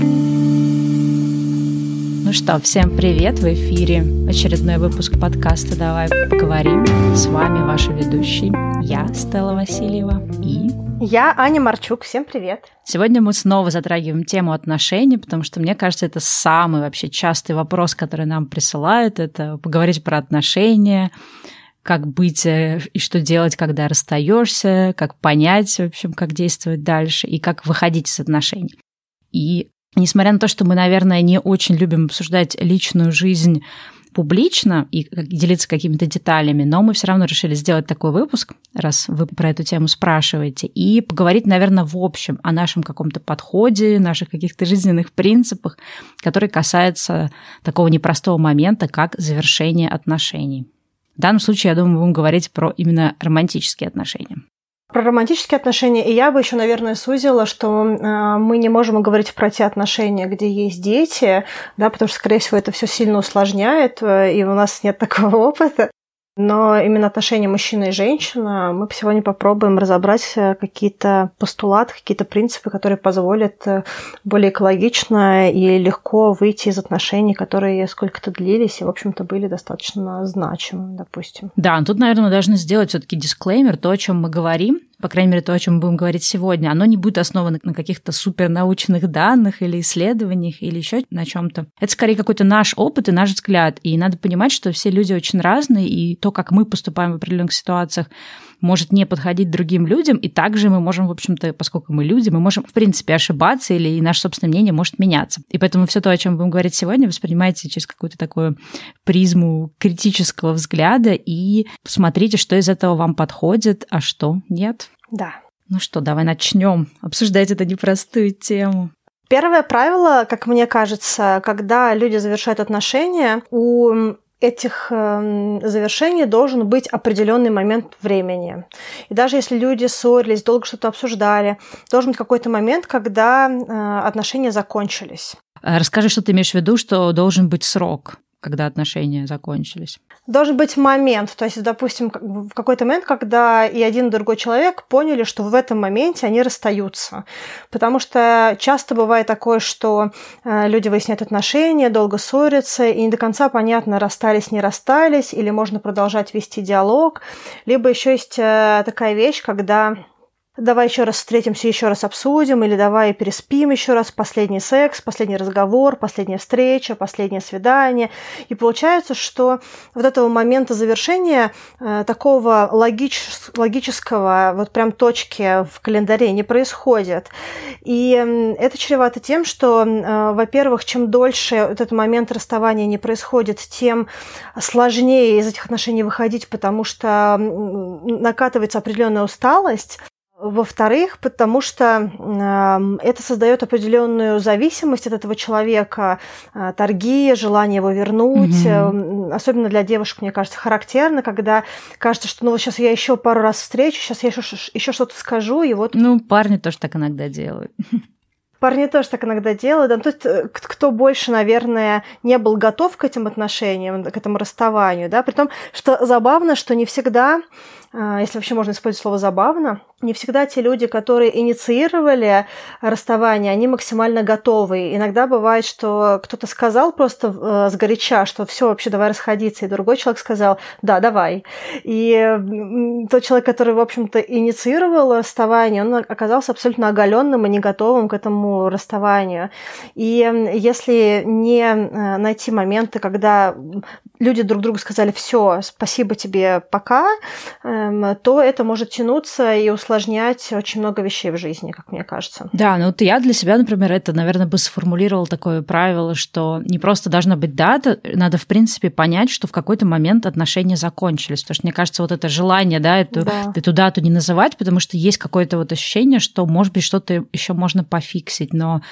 Ну что, всем привет! В эфире очередной выпуск подкаста «Давай поговорим». С вами ваша ведущий, я, Стелла Васильева, и... Я, Аня Марчук. Всем привет! Сегодня мы снова затрагиваем тему отношений, потому что, мне кажется, это самый вообще частый вопрос, который нам присылают. Это поговорить про отношения, как быть э, и что делать, когда расстаешься, как понять, в общем, как действовать дальше и как выходить из отношений. И Несмотря на то, что мы, наверное, не очень любим обсуждать личную жизнь публично и делиться какими-то деталями, но мы все равно решили сделать такой выпуск, раз вы про эту тему спрашиваете, и поговорить, наверное, в общем о нашем каком-то подходе, наших каких-то жизненных принципах, которые касаются такого непростого момента, как завершение отношений. В данном случае, я думаю, мы будем говорить про именно романтические отношения. Про романтические отношения, и я бы еще, наверное, сузила, что э, мы не можем говорить про те отношения, где есть дети, да, потому что, скорее всего, это все сильно усложняет, э, и у нас нет такого опыта. Но именно отношения мужчины и женщины мы сегодня попробуем разобрать э, какие-то постулаты, какие-то принципы, которые позволят э, более экологично и легко выйти из отношений, которые сколько-то длились и, в общем-то, были достаточно значимыми, допустим. Да, тут, наверное, должны сделать все-таки дисклеймер, то, о чем мы говорим, по крайней мере, то, о чем мы будем говорить сегодня, оно не будет основано на каких-то супернаучных данных или исследованиях или еще на чем-то. Это скорее какой-то наш опыт и наш взгляд. И надо понимать, что все люди очень разные, и то, как мы поступаем в определенных ситуациях, может не подходить другим людям, и также мы можем, в общем-то, поскольку мы люди, мы можем, в принципе, ошибаться, или и наше собственное мнение может меняться. И поэтому все то, о чем будем говорить сегодня, воспринимайте через какую-то такую призму критического взгляда и смотрите, что из этого вам подходит, а что нет. Да. Ну что, давай начнем обсуждать эту непростую тему. Первое правило, как мне кажется, когда люди завершают отношения, у этих э, завершений должен быть определенный момент времени. И даже если люди ссорились, долго что-то обсуждали, должен быть какой-то момент, когда э, отношения закончились. Расскажи, что ты имеешь в виду, что должен быть срок когда отношения закончились? Должен быть момент, то есть, допустим, в какой-то момент, когда и один и другой человек поняли, что в этом моменте они расстаются. Потому что часто бывает такое, что э, люди выясняют отношения, долго ссорятся, и не до конца понятно, расстались, не расстались, или можно продолжать вести диалог. Либо еще есть э, такая вещь, когда давай еще раз встретимся, еще раз обсудим, или давай переспим еще раз, последний секс, последний разговор, последняя встреча, последнее свидание. И получается, что вот этого момента завершения э, такого логич, логического вот прям точки в календаре не происходит. И это чревато тем, что, э, во-первых, чем дольше этот момент расставания не происходит, тем сложнее из этих отношений выходить, потому что накатывается определенная усталость, во-вторых, потому что э, это создает определенную зависимость от этого человека, э, торги, желание его вернуть. Mm-hmm. Э, особенно для девушек, мне кажется, характерно, когда кажется, что ну вот сейчас я еще пару раз встречу, сейчас я еще, еще что-то скажу, и вот. Ну, парни тоже так иногда делают. Парни тоже так иногда делают. Да? То есть кто больше, наверное, не был готов к этим отношениям, к этому расставанию, да, при том, что забавно, что не всегда если вообще можно использовать слово «забавно», не всегда те люди, которые инициировали расставание, они максимально готовы. Иногда бывает, что кто-то сказал просто э, сгоряча, что все, вообще давай расходиться, и другой человек сказал «да, давай». И тот человек, который, в общем-то, инициировал расставание, он оказался абсолютно оголенным и не готовым к этому расставанию. И если не э, найти моменты, когда люди друг другу сказали «все, спасибо тебе, пока», Эм, то это может тянуться и усложнять очень много вещей в жизни, как мне кажется. Да, ну вот я для себя, например, это, наверное, бы сформулировала такое правило, что не просто должна быть дата, надо, в принципе, понять, что в какой-то момент отношения закончились. Потому что, мне кажется, вот это желание, да, эту, да. эту дату не называть, потому что есть какое-то вот ощущение, что, может быть, что-то еще можно пофиксить, но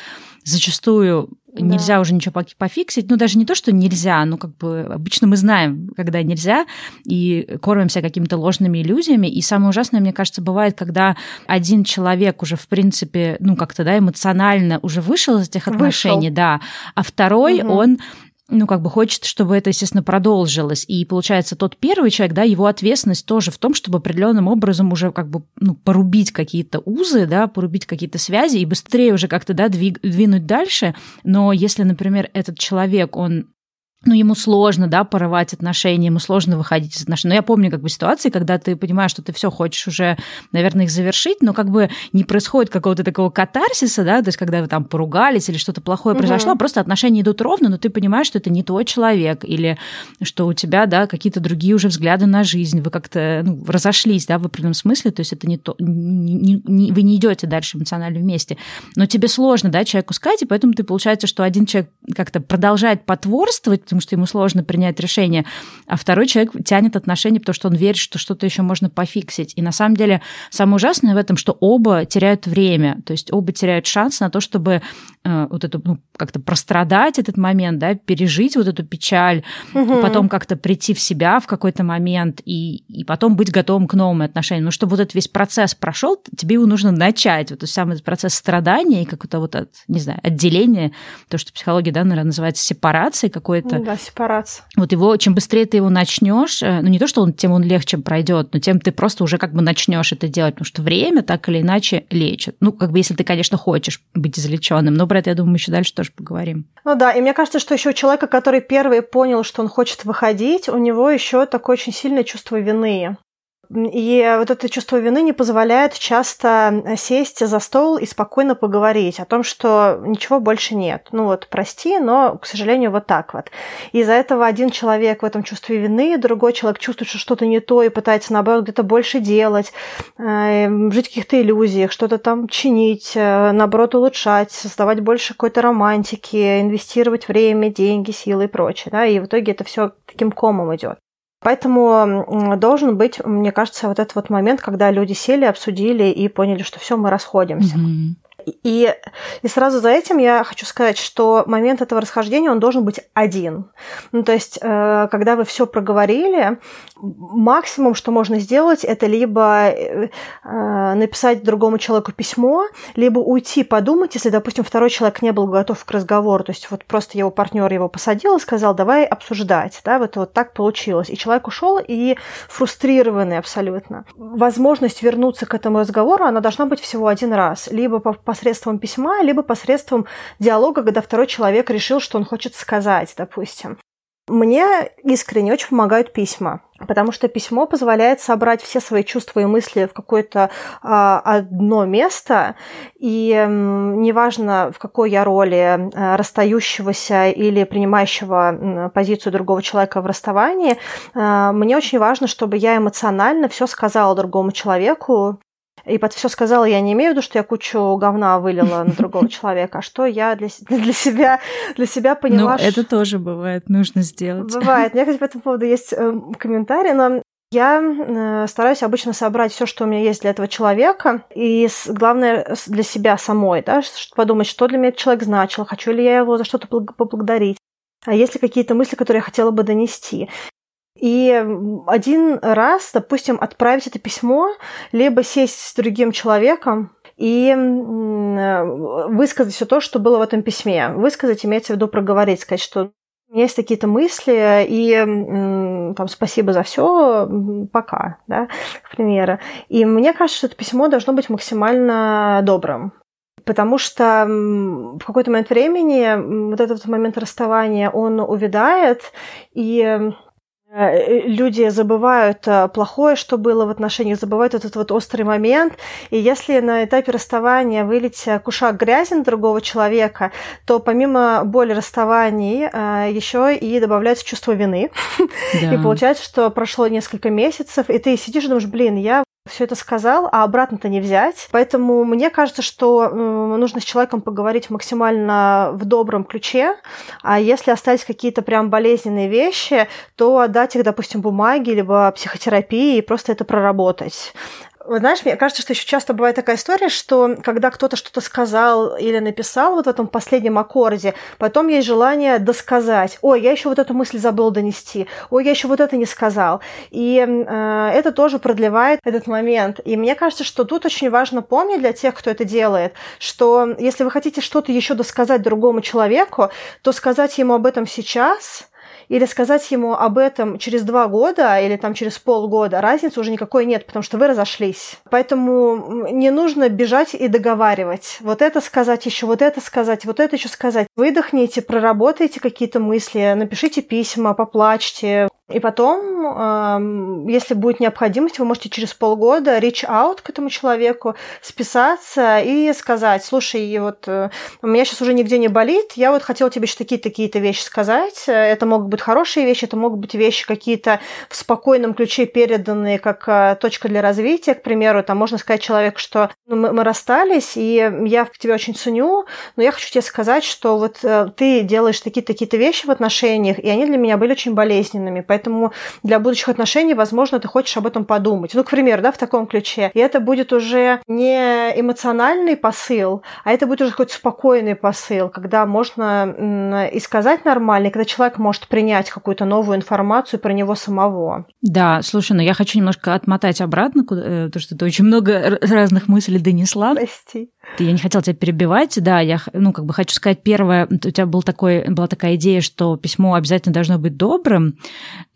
зачастую да. нельзя уже ничего пофиксить. Ну, даже не то, что нельзя, ну, как бы обычно мы знаем, когда нельзя, и кормимся какими-то ложными иллюзиями. И самое ужасное, мне кажется, бывает, когда один человек уже, в принципе, ну, как-то, да, эмоционально уже вышел из этих отношений, вышел. да, а второй, угу. он ну, как бы хочет, чтобы это, естественно, продолжилось. И получается, тот первый человек, да, его ответственность тоже в том, чтобы определенным образом уже как бы ну, порубить какие-то узы, да, порубить какие-то связи и быстрее уже как-то, да, двинуть дальше. Но если, например, этот человек, он ну, ему сложно, да, порывать отношения, ему сложно выходить из отношений. Но я помню как бы ситуации, когда ты понимаешь, что ты все хочешь уже, наверное, их завершить, но как бы не происходит какого-то такого катарсиса, да, то есть когда вы там поругались или что-то плохое угу. произошло, а просто отношения идут ровно, но ты понимаешь, что это не твой человек или что у тебя, да, какие-то другие уже взгляды на жизнь, вы как-то ну, разошлись, да, в определенном смысле, то есть это не то, не, не, вы не идете дальше эмоционально вместе, но тебе сложно, да, человеку сказать, и поэтому ты получается, что один человек как-то продолжает потворствовать, потому что ему сложно принять решение, а второй человек тянет отношения, потому что он верит, что что-то еще можно пофиксить. И на самом деле самое ужасное в этом, что оба теряют время, то есть оба теряют шанс на то, чтобы э, вот эту ну, как-то прострадать этот момент, да, пережить вот эту печаль, угу. потом как-то прийти в себя в какой-то момент и, и потом быть готовым к новым отношениям. Но чтобы вот этот весь процесс прошел, тебе его нужно начать. Вот сам этот процесс страдания и какое-то вот, от, не знаю, отделение, то, что психология, да, наверное, называется сепарацией какой-то. Да, сепарация. Вот его, чем быстрее ты его начнешь, э, ну не то, что он, тем он легче пройдет, но тем ты просто уже как бы начнешь это делать, потому что время так или иначе лечит. Ну, как бы если ты, конечно, хочешь быть излеченным. Но про это, я думаю, мы еще дальше тоже поговорим. Ну да, и мне кажется, что еще у человека, который первый понял, что он хочет выходить, у него еще такое очень сильное чувство вины. И вот это чувство вины не позволяет часто сесть за стол и спокойно поговорить о том, что ничего больше нет. Ну вот, прости, но, к сожалению, вот так вот. Из-за этого один человек в этом чувстве вины, другой человек чувствует, что что-то не то и пытается, наоборот, где-то больше делать, э, жить в каких-то иллюзиях, что-то там чинить, э, наоборот, улучшать, создавать больше какой-то романтики, инвестировать время, деньги, силы и прочее. Да? И в итоге это все таким комом идет. Поэтому должен быть, мне кажется, вот этот вот момент, когда люди сели, обсудили и поняли, что все, мы расходимся. Mm-hmm. И, и сразу за этим я хочу сказать, что момент этого расхождения, он должен быть один. Ну, то есть, э, когда вы все проговорили, максимум, что можно сделать, это либо э, написать другому человеку письмо, либо уйти подумать, если, допустим, второй человек не был готов к разговору, то есть вот просто его партнер его посадил и сказал, давай обсуждать, да, вот, вот так получилось. И человек ушел и фрустрированный абсолютно. Возможность вернуться к этому разговору, она должна быть всего один раз, либо по посредством письма, либо посредством диалога, когда второй человек решил, что он хочет сказать, допустим. Мне искренне очень помогают письма, потому что письмо позволяет собрать все свои чувства и мысли в какое-то а, одно место, и м, неважно, в какой я роли а, расстающегося или принимающего позицию другого человека в расставании, а, мне очень важно, чтобы я эмоционально все сказала другому человеку, и под все сказала, я не имею в виду, что я кучу говна вылила на другого человека, а что я для, для себя для себя поняла. Ну, это тоже бывает, нужно сделать. Бывает. У меня, кстати, по этому поводу есть э, комментарий, но я э, стараюсь обычно собрать все, что у меня есть для этого человека, и главное для себя самой, да, подумать, что для меня этот человек значил, хочу ли я его за что-то поблагодарить, а есть ли какие-то мысли, которые я хотела бы донести. И один раз, допустим, отправить это письмо, либо сесть с другим человеком и высказать все то, что было в этом письме. Высказать имеется в виду проговорить, сказать, что у меня есть такие-то мысли, и там спасибо за все, пока, да, к примеру. И мне кажется, что это письмо должно быть максимально добрым. Потому что в какой-то момент времени вот этот момент расставания, он увядает, и Э, люди забывают э, плохое, что было в отношениях, забывают этот вот острый момент. И если на этапе расставания вылить э, кушак грязи на другого человека, то помимо боли расставаний еще и добавляется чувство вины. Да. И получается, что прошло несколько месяцев, и ты сидишь и думаешь, блин, я все это сказал, а обратно-то не взять. Поэтому мне кажется, что нужно с человеком поговорить максимально в добром ключе, а если остались какие-то прям болезненные вещи, то отдать их, допустим, бумаге, либо психотерапии и просто это проработать Вы знаешь, мне кажется, что еще часто бывает такая история, что когда кто-то что-то сказал или написал вот в этом последнем аккорде, потом есть желание досказать. Ой, я еще вот эту мысль забыл донести. Ой, я еще вот это не сказал. И э, это тоже продлевает этот момент. И мне кажется, что тут очень важно помнить для тех, кто это делает, что если вы хотите что-то еще досказать другому человеку, то сказать ему об этом сейчас – или сказать ему об этом через два года или там через полгода, разницы уже никакой нет, потому что вы разошлись. Поэтому не нужно бежать и договаривать. Вот это сказать еще, вот это сказать, вот это еще сказать. Выдохните, проработайте какие-то мысли, напишите письма, поплачьте, и потом, если будет необходимость, вы можете через полгода reach out к этому человеку, списаться и сказать, слушай, вот э, у меня сейчас уже нигде не болит, я вот хотела тебе еще такие-то вещи сказать. Это могут быть хорошие вещи, это могут быть вещи какие-то в спокойном ключе переданные, как э, точка для развития, к примеру. Там можно сказать человеку, что ну, мы, мы расстались, и я тебя очень ценю, но я хочу тебе сказать, что вот э, ты делаешь такие-то вещи в отношениях, и они для меня были очень болезненными Поэтому для будущих отношений, возможно, ты хочешь об этом подумать. Ну, к примеру, да, в таком ключе. И это будет уже не эмоциональный посыл, а это будет уже хоть спокойный посыл, когда можно и сказать нормально, и когда человек может принять какую-то новую информацию про него самого. Да, слушай, ну я хочу немножко отмотать обратно, потому э, что ты очень много разных мыслей донесла. Прости. Я не хотела тебя перебивать, да, я, ну, как бы хочу сказать, первое, у тебя был такой, была такая идея, что письмо обязательно должно быть добрым.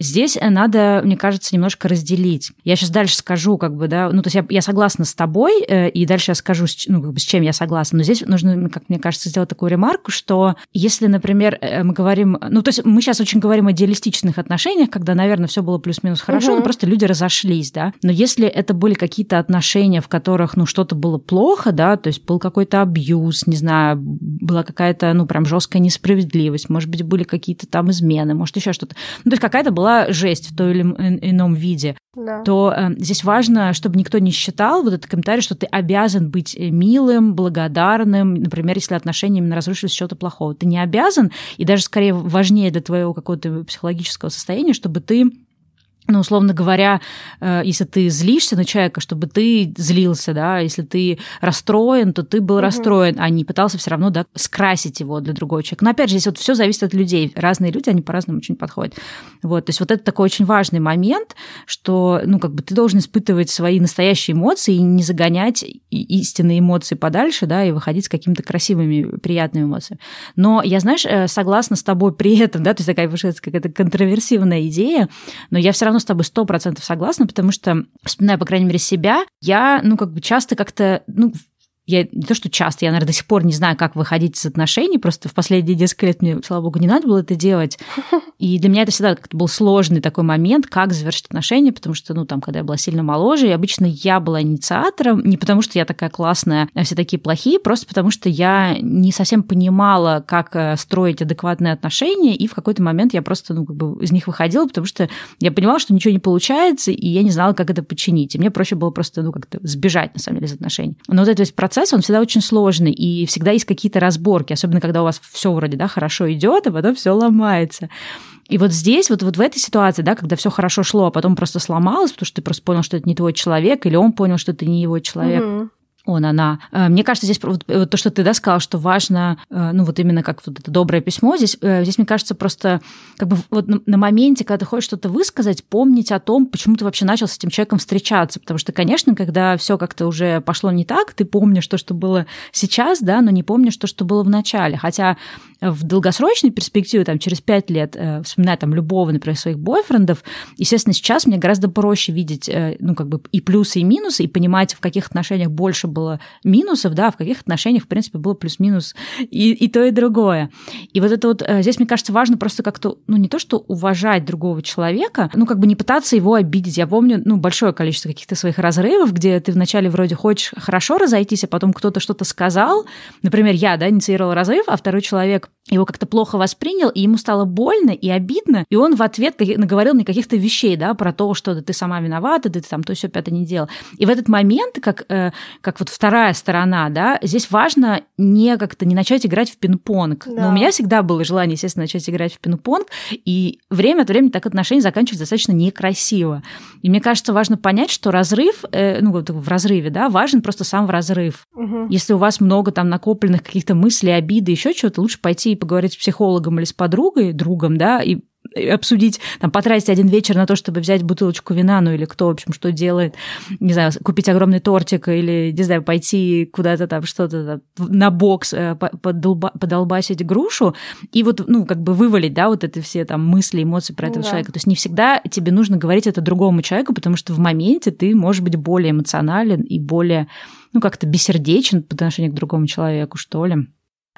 Здесь надо, мне кажется, немножко разделить. Я сейчас дальше скажу, как бы, да, ну, то есть я, я согласна с тобой, э, и дальше я скажу, ну, как бы, с чем я согласна. Но здесь нужно, как мне кажется, сделать такую ремарку, что если, например, э, мы говорим, ну, то есть мы сейчас очень говорим о идеалистичных отношениях, когда, наверное, все было плюс-минус хорошо, угу. но просто люди разошлись, да. Но если это были какие-то отношения, в которых, ну, что-то было плохо, да, то есть есть был какой-то абьюз, не знаю, была какая-то, ну, прям жесткая несправедливость, может быть, были какие-то там измены, может, еще что-то. Ну, то есть какая-то была жесть в той или ином виде. Да. то э, здесь важно, чтобы никто не считал вот этот комментарий, что ты обязан быть э, милым, благодарным, например, если отношения именно разрушились что-то плохого. Ты не обязан, и даже скорее важнее для твоего какого-то психологического состояния, чтобы ты ну, условно говоря, э, если ты злишься на человека, чтобы ты злился, да, если ты расстроен, то ты был угу. расстроен, а не пытался все равно, да, скрасить его для другого человека. Но опять же, здесь вот все зависит от людей. Разные люди, они по-разному очень подходят. Вот, то есть вот это такой очень важный момент, что, ну, как бы ты должен испытывать свои настоящие эмоции и не загонять истинные эмоции подальше, да, и выходить с какими-то красивыми, приятными эмоциями. Но я, знаешь, э, согласна с тобой при этом, да, то есть такая, какая-то контроверсивная идея, но я все равно с тобой сто процентов согласна, потому что, вспоминая, по крайней мере, себя, я, ну, как бы часто как-то, ну, я не то, что часто, я, наверное, до сих пор не знаю, как выходить из отношений, просто в последние несколько лет мне, слава богу, не надо было это делать. И для меня это всегда как-то был сложный такой момент, как завершить отношения, потому что, ну, там, когда я была сильно моложе, и обычно я была инициатором, не потому что я такая классная, а все такие плохие, просто потому что я не совсем понимала, как э, строить адекватные отношения, и в какой-то момент я просто, ну, как бы из них выходила, потому что я понимала, что ничего не получается, и я не знала, как это починить. И мне проще было просто, ну, как-то сбежать, на самом деле, из отношений. Но вот этот весь процесс процесс, он всегда очень сложный, и всегда есть какие-то разборки, особенно когда у вас все вроде да, хорошо идет, а потом все ломается. И вот здесь, вот, вот в этой ситуации, да, когда все хорошо шло, а потом просто сломалось, потому что ты просто понял, что это не твой человек, или он понял, что это не его человек. Угу он, она. Э, мне кажется, здесь вот, то, что ты да, сказал, что важно, э, ну вот именно как вот это доброе письмо, здесь, э, здесь мне кажется, просто как бы вот на, на моменте, когда ты хочешь что-то высказать, помнить о том, почему ты вообще начал с этим человеком встречаться. Потому что, конечно, когда все как-то уже пошло не так, ты помнишь то, что было сейчас, да, но не помнишь то, что было в начале. Хотя в долгосрочной перспективе, там, через пять лет, вспоминая там любого, например, своих бойфрендов, естественно, сейчас мне гораздо проще видеть, ну, как бы и плюсы, и минусы, и понимать, в каких отношениях больше было минусов, да, в каких отношениях, в принципе, было плюс-минус и, и то, и другое. И вот это вот э, здесь, мне кажется, важно просто как-то, ну, не то, что уважать другого человека, ну, как бы не пытаться его обидеть. Я помню, ну, большое количество каких-то своих разрывов, где ты вначале вроде хочешь хорошо разойтись, а потом кто-то что-то сказал. Например, я, да, инициировала разрыв, а второй человек его как-то плохо воспринял, и ему стало больно и обидно, и он в ответ наговорил мне каких-то вещей, да, про то, что да, ты сама виновата, да, ты там то все пятое не делал. И в этот момент, как, э, как вот вторая сторона, да, здесь важно не как-то не начать играть в пинг-понг. Да. Но у меня всегда было желание, естественно, начать играть в пинг-понг, и время от времени так отношения заканчиваются достаточно некрасиво. И мне кажется, важно понять, что разрыв, э, ну, вот в разрыве, да, важен просто сам разрыв. Угу. Если у вас много там накопленных каких-то мыслей, обиды, еще чего-то, лучше пойти поговорить с психологом или с подругой, другом, да, и обсудить, там, потратить один вечер на то, чтобы взять бутылочку вина, ну или кто, в общем, что делает, не знаю, купить огромный тортик или, не знаю, пойти куда-то там что-то на бокс, э, подолба, подолбасить грушу и вот, ну, как бы вывалить, да, вот это все там мысли, эмоции про этого да. человека. То есть не всегда тебе нужно говорить это другому человеку, потому что в моменте ты можешь быть более эмоционален и более, ну, как-то бессердечен по отношению к другому человеку, что ли.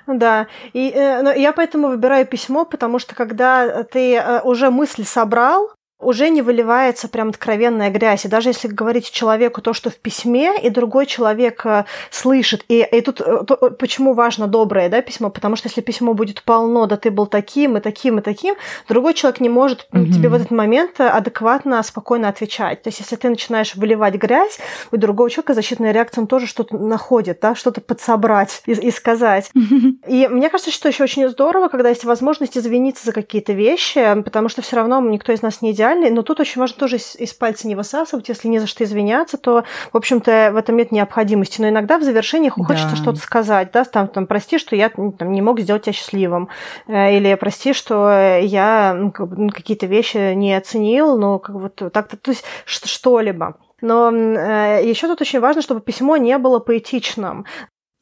Да, и э, я поэтому выбираю письмо, потому что когда ты э, уже мысли собрал, уже не выливается прям откровенная грязь. И даже если говорить человеку то, что в письме, и другой человек э, слышит, и, и тут э, то, почему важно доброе да, письмо, потому что если письмо будет полно, да ты был таким и таким и таким, другой человек не может mm-hmm. тебе в этот момент адекватно, спокойно отвечать. То есть если ты начинаешь выливать грязь, у другого человека защитная реакция он тоже что-то находит, да, что-то подсобрать и, и сказать. Mm-hmm. И мне кажется, что еще очень здорово, когда есть возможность извиниться за какие-то вещи, потому что все равно никто из нас не идеален, идеальный, но тут очень важно тоже из, из пальца не высасывать. Если не за что извиняться, то, в общем-то, в этом нет необходимости. Но иногда в завершениях да. хочется что-то сказать, да, там, там, прости, что я там, не мог сделать тебя счастливым, э, или прости, что я ну, ну, какие-то вещи не оценил, но как вот так-то, то есть что-либо. Но э, еще тут очень важно, чтобы письмо не было поэтичным.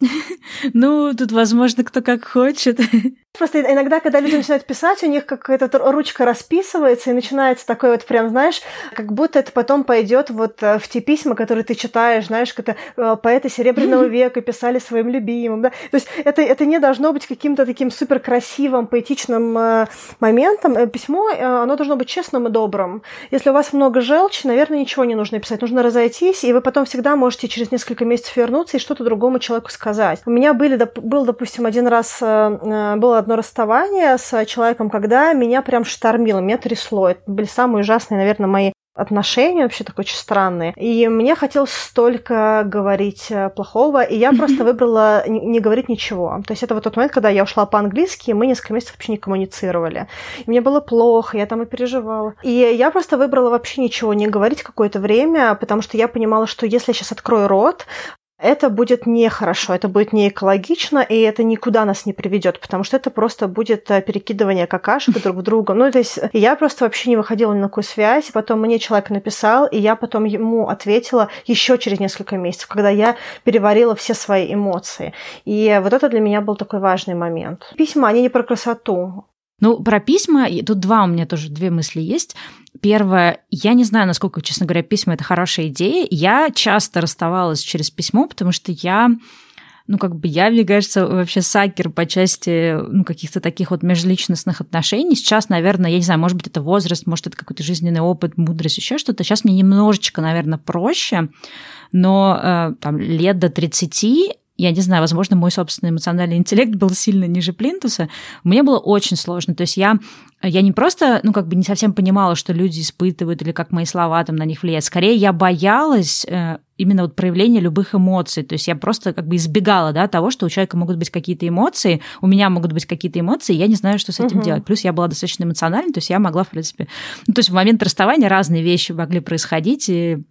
Ну, тут, возможно, кто как хочет. Просто иногда, когда люди начинают писать, у них какая-то ручка расписывается, и начинается такой вот прям, знаешь, как будто это потом пойдет вот э, в те письма, которые ты читаешь, знаешь, как это э, поэты Серебряного века писали своим любимым, да. То есть это, это не должно быть каким-то таким супер красивым, поэтичным э, моментом. Письмо, оно должно быть честным и добрым. Если у вас много желчи, наверное, ничего не нужно писать. Нужно разойтись, и вы потом всегда можете через несколько месяцев вернуться и что-то другому человеку сказать. У меня были, был, допустим, один раз было одно расставание с человеком, когда меня прям штормило, меня трясло. Это были самые ужасные, наверное, мои отношения вообще так очень странные. И мне хотелось столько говорить э, плохого, и я просто выбрала не говорить ничего. То есть это вот тот момент, когда я ушла по-английски, и мы несколько месяцев вообще не коммуницировали. И мне было плохо, я там и переживала. И я просто выбрала вообще ничего не говорить какое-то время, потому что я понимала, что если я сейчас открою рот, это будет нехорошо, это будет не экологично, и это никуда нас не приведет, потому что это просто будет э, перекидывание какашек друг в друга. Ну, то есть я просто вообще не выходила ни на какую связь, потом мне человек написал, и я потом ему ответила еще через несколько месяцев, когда я переварила все свои эмоции. И вот это для меня был такой важный момент. Письма, они не про красоту. Ну, про письма, тут два у меня тоже, две мысли есть. Первое, я не знаю, насколько, честно говоря, письма – это хорошая идея. Я часто расставалась через письмо, потому что я ну, как бы я, мне кажется, вообще сакер по части ну, каких-то таких вот межличностных отношений. Сейчас, наверное, я не знаю, может быть, это возраст, может, это какой-то жизненный опыт, мудрость, еще что-то. Сейчас мне немножечко, наверное, проще, но э, там лет до 30 я не знаю, возможно, мой собственный эмоциональный интеллект был сильно ниже плинтуса, мне было очень сложно. То есть я, я не просто, ну, как бы не совсем понимала, что люди испытывают или как мои слова там на них влияют. Скорее, я боялась э, именно вот проявления любых эмоций. То есть я просто как бы избегала, да, того, что у человека могут быть какие-то эмоции, у меня могут быть какие-то эмоции, я не знаю, что с этим угу. делать. Плюс я была достаточно эмоциональной, то есть я могла, в принципе... Ну, то есть в момент расставания разные вещи могли происходить, и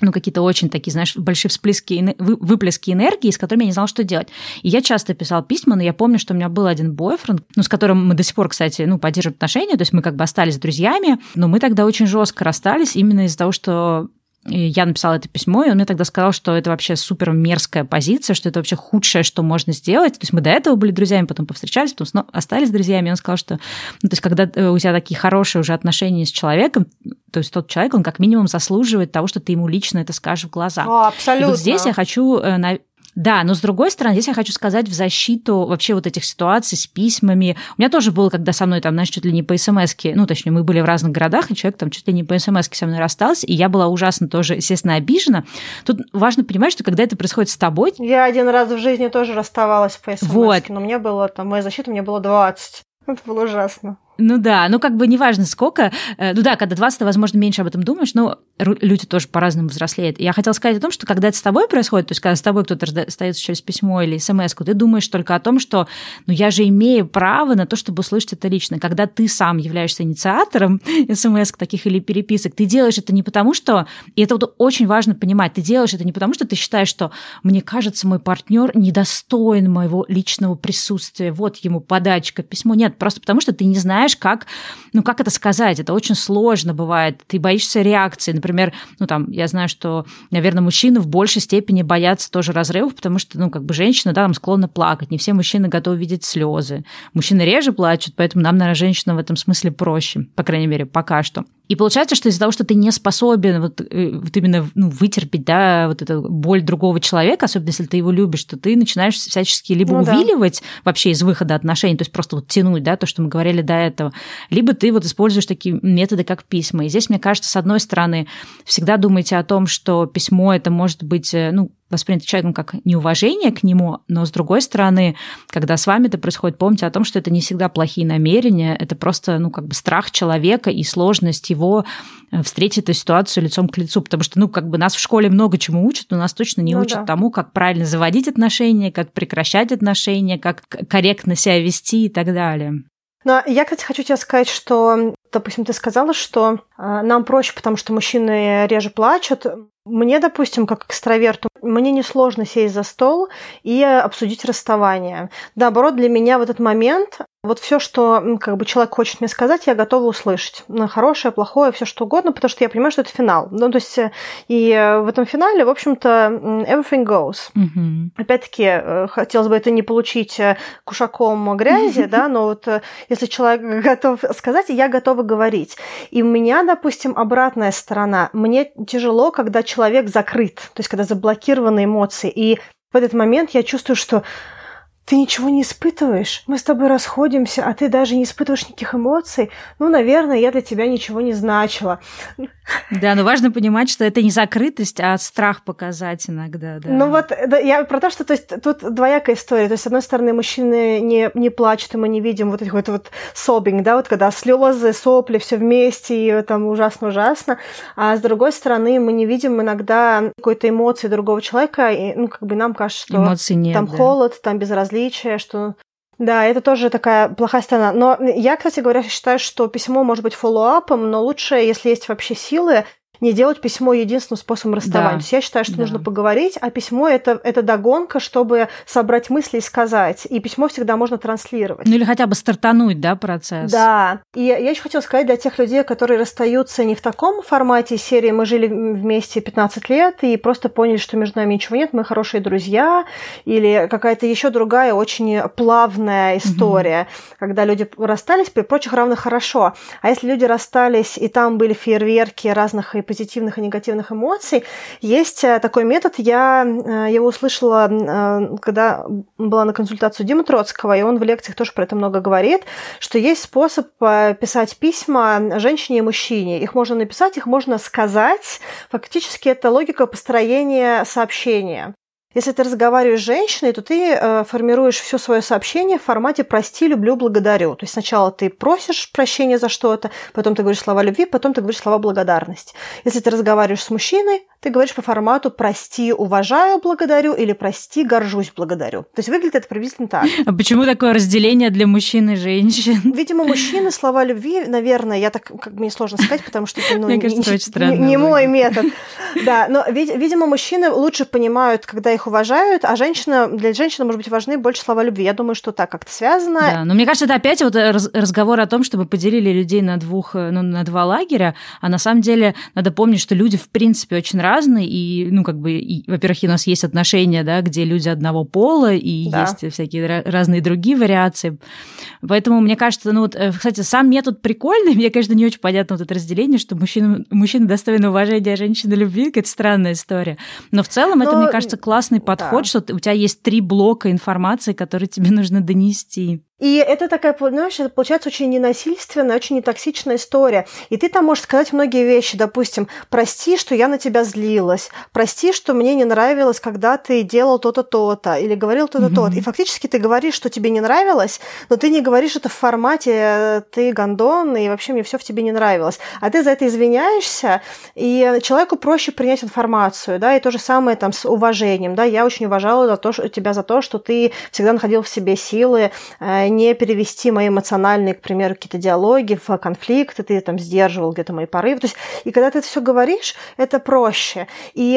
ну, какие-то очень такие, знаешь, большие всплески, выплески энергии, с которыми я не знала, что делать. И я часто писала письма, но я помню, что у меня был один бойфренд, ну, с которым мы до сих пор, кстати, ну, поддерживаем отношения, то есть мы как бы остались друзьями, но мы тогда очень жестко расстались именно из-за того, что я написала это письмо, и он мне тогда сказал, что это вообще супер мерзкая позиция, что это вообще худшее, что можно сделать. То есть мы до этого были друзьями, потом повстречались, потом снова остались друзьями. И он сказал, что ну, то есть когда э, у тебя такие хорошие уже отношения с человеком, то есть тот человек, он как минимум заслуживает того, что ты ему лично это скажешь в глаза. О, абсолютно. И вот здесь я хочу э, Да, но с другой стороны, здесь я хочу сказать в защиту вообще вот этих ситуаций с письмами. У меня тоже было, когда со мной там, знаешь, чуть ли не по смс ну, точнее, мы были в разных городах, и человек там чуть ли не по смс со мной расстался, и я была ужасно тоже, естественно, обижена. Тут важно понимать, что когда это происходит с тобой... Я один раз в жизни тоже расставалась по смс вот. но мне было, там, моя защита мне было 20. Это было ужасно. Ну да, ну как бы неважно сколько. Э, ну да, когда 20, ты, возможно, меньше об этом думаешь, но люди тоже по-разному взрослеют. Я хотела сказать о том, что когда это с тобой происходит, то есть когда с тобой кто-то остается через письмо или смс ты думаешь только о том, что ну я же имею право на то, чтобы услышать это лично. Когда ты сам являешься инициатором смс таких или переписок, ты делаешь это не потому, что... И это вот очень важно понимать. Ты делаешь это не потому, что ты считаешь, что мне кажется, мой партнер недостоин моего личного присутствия. Вот ему подачка, письмо. Нет, просто потому что ты не знаешь, знаешь, как, ну, как это сказать, это очень сложно бывает, ты боишься реакции, например, ну, там, я знаю, что, наверное, мужчины в большей степени боятся тоже разрывов, потому что, ну, как бы женщина, да, там склонна плакать, не все мужчины готовы видеть слезы, мужчины реже плачут, поэтому нам, наверное, женщина в этом смысле проще, по крайней мере, пока что. И получается, что из-за того, что ты не способен вот, э, вот именно ну, вытерпеть, да, вот эту боль другого человека, особенно если ты его любишь, что ты начинаешь всячески либо ну, увиливать да. вообще из выхода отношений, то есть просто вот тянуть, да, то, что мы говорили до этого, либо ты вот используешь такие методы, как письма. И здесь, мне кажется, с одной стороны, всегда думайте о том, что письмо это может быть, э, ну, воспринято человеком как неуважение к нему, но с другой стороны, когда с вами это происходит, помните о том, что это не всегда плохие намерения, это просто, ну, как бы страх человека и сложность его э, встретить эту ситуацию лицом к лицу, потому что, ну, как бы нас в школе много чему учат, но нас точно не ну, учат да. тому, как правильно заводить отношения, как прекращать отношения, как корректно себя вести и так далее. Но я, кстати, хочу тебе сказать, что, допустим, ты сказала, что э, нам проще, потому что мужчины реже плачут. Мне, допустим, как экстраверту, мне несложно сесть за стол и обсудить расставание. Наоборот, для меня в этот момент вот все, что как бы человек хочет мне сказать, я готова услышать. Хорошее, плохое, все что угодно, потому что я понимаю, что это финал. Ну, то есть, э, и в этом финале, в общем-то, everything goes. Mm-hmm. Опять-таки, э, хотелось бы это не получить э, кушаком грязи, да, но вот если человек готов сказать, я готова говорить. И у меня, допустим, обратная сторона. Мне тяжело, когда человек закрыт, то есть когда заблокированы эмоции. И в этот момент я чувствую, что ты ничего не испытываешь. Мы с тобой расходимся, а ты даже не испытываешь никаких эмоций. Ну, наверное, я для тебя ничего не значила. Да, но важно понимать, что это не закрытость, а страх показать иногда. Да. Ну вот, да, я про то, что то есть, тут двоякая история. То есть, с одной стороны, мужчины не, не плачут, и мы не видим вот этих вот, вот собинг, да, вот когда слезы, сопли, все вместе, и там ужасно-ужасно. А с другой стороны, мы не видим иногда какой-то эмоции другого человека, и, ну, как бы нам кажется, что Эмоций нет, там да. холод, там безразличие что да, это тоже такая плохая сторона. Но я, кстати говоря, считаю, что письмо может быть фоллоуапом, но лучше, если есть вообще силы, не делать письмо единственным способом расставания. Да. То есть я считаю, что да. нужно поговорить, а письмо это, это догонка, чтобы собрать мысли и сказать. И письмо всегда можно транслировать. Ну или хотя бы стартануть, да, процесс. Да. И я еще хотела сказать для тех людей, которые расстаются не в таком формате серии «Мы жили вместе 15 лет и просто поняли, что между нами ничего нет, мы хорошие друзья», или какая-то еще другая очень плавная история, угу. когда люди расстались, при прочих равных хорошо. А если люди расстались, и там были фейерверки разных и позитивных и негативных эмоций. Есть э, такой метод, я э, его услышала, э, когда была на консультацию Димы Троцкого, и он в лекциях тоже про это много говорит, что есть способ писать письма женщине и мужчине. Их можно написать, их можно сказать. Фактически это логика построения сообщения. Если ты разговариваешь с женщиной, то ты э, формируешь все свое сообщение в формате «прости, люблю, благодарю». То есть сначала ты просишь прощения за что-то, потом ты говоришь слова любви, потом ты говоришь слова благодарности. Если ты разговариваешь с мужчиной, ты говоришь по формату «прости, уважаю, благодарю» или «прости, горжусь, благодарю». То есть выглядит это приблизительно так. А почему такое разделение для мужчин и женщин? Видимо, мужчины слова любви, наверное, я так, как мне сложно сказать, потому что это ну, Мне кажется, не, очень странно не, не мой метод. Да, но, видимо, мужчины лучше понимают, когда их уважают, а женщина, для женщины, может быть, важны больше слова любви. Я думаю, что так как-то связано. Да, но мне кажется, это опять вот разговор о том, чтобы поделили людей на двух, ну, на два лагеря, а на самом деле надо помнить, что люди, в принципе, очень разные, разный, и, ну, как бы, и, во-первых, у нас есть отношения, да, где люди одного пола, и да. есть всякие разные другие вариации. Поэтому, мне кажется, ну, вот, э, кстати, сам метод прикольный, мне, конечно, не очень понятно вот это разделение, что мужчина, мужчина достойны уважения, а женщина любви, какая-то странная история. Но в целом Но... это, мне кажется, классный подход, да. что у тебя есть три блока информации, которые тебе нужно донести. И это такая, понимаешь, это получается очень ненасильственная, очень нетоксичная история. И ты там можешь сказать многие вещи, допустим, прости, что я на тебя злилась, прости, что мне не нравилось, когда ты делал то-то, то-то, или говорил то-то, mm-hmm. то-то. И фактически ты говоришь, что тебе не нравилось, но ты не говоришь это в формате «ты гондон, и вообще мне все в тебе не нравилось». А ты за это извиняешься, и человеку проще принять информацию, да, и то же самое там с уважением, да, я очень уважала за то, что, тебя за то, что ты всегда находил в себе силы э, не перевести мои эмоциональные, к примеру, какие-то диалоги в конфликты, ты там сдерживал где-то мои порывы. То есть, и когда ты это все говоришь, это проще. И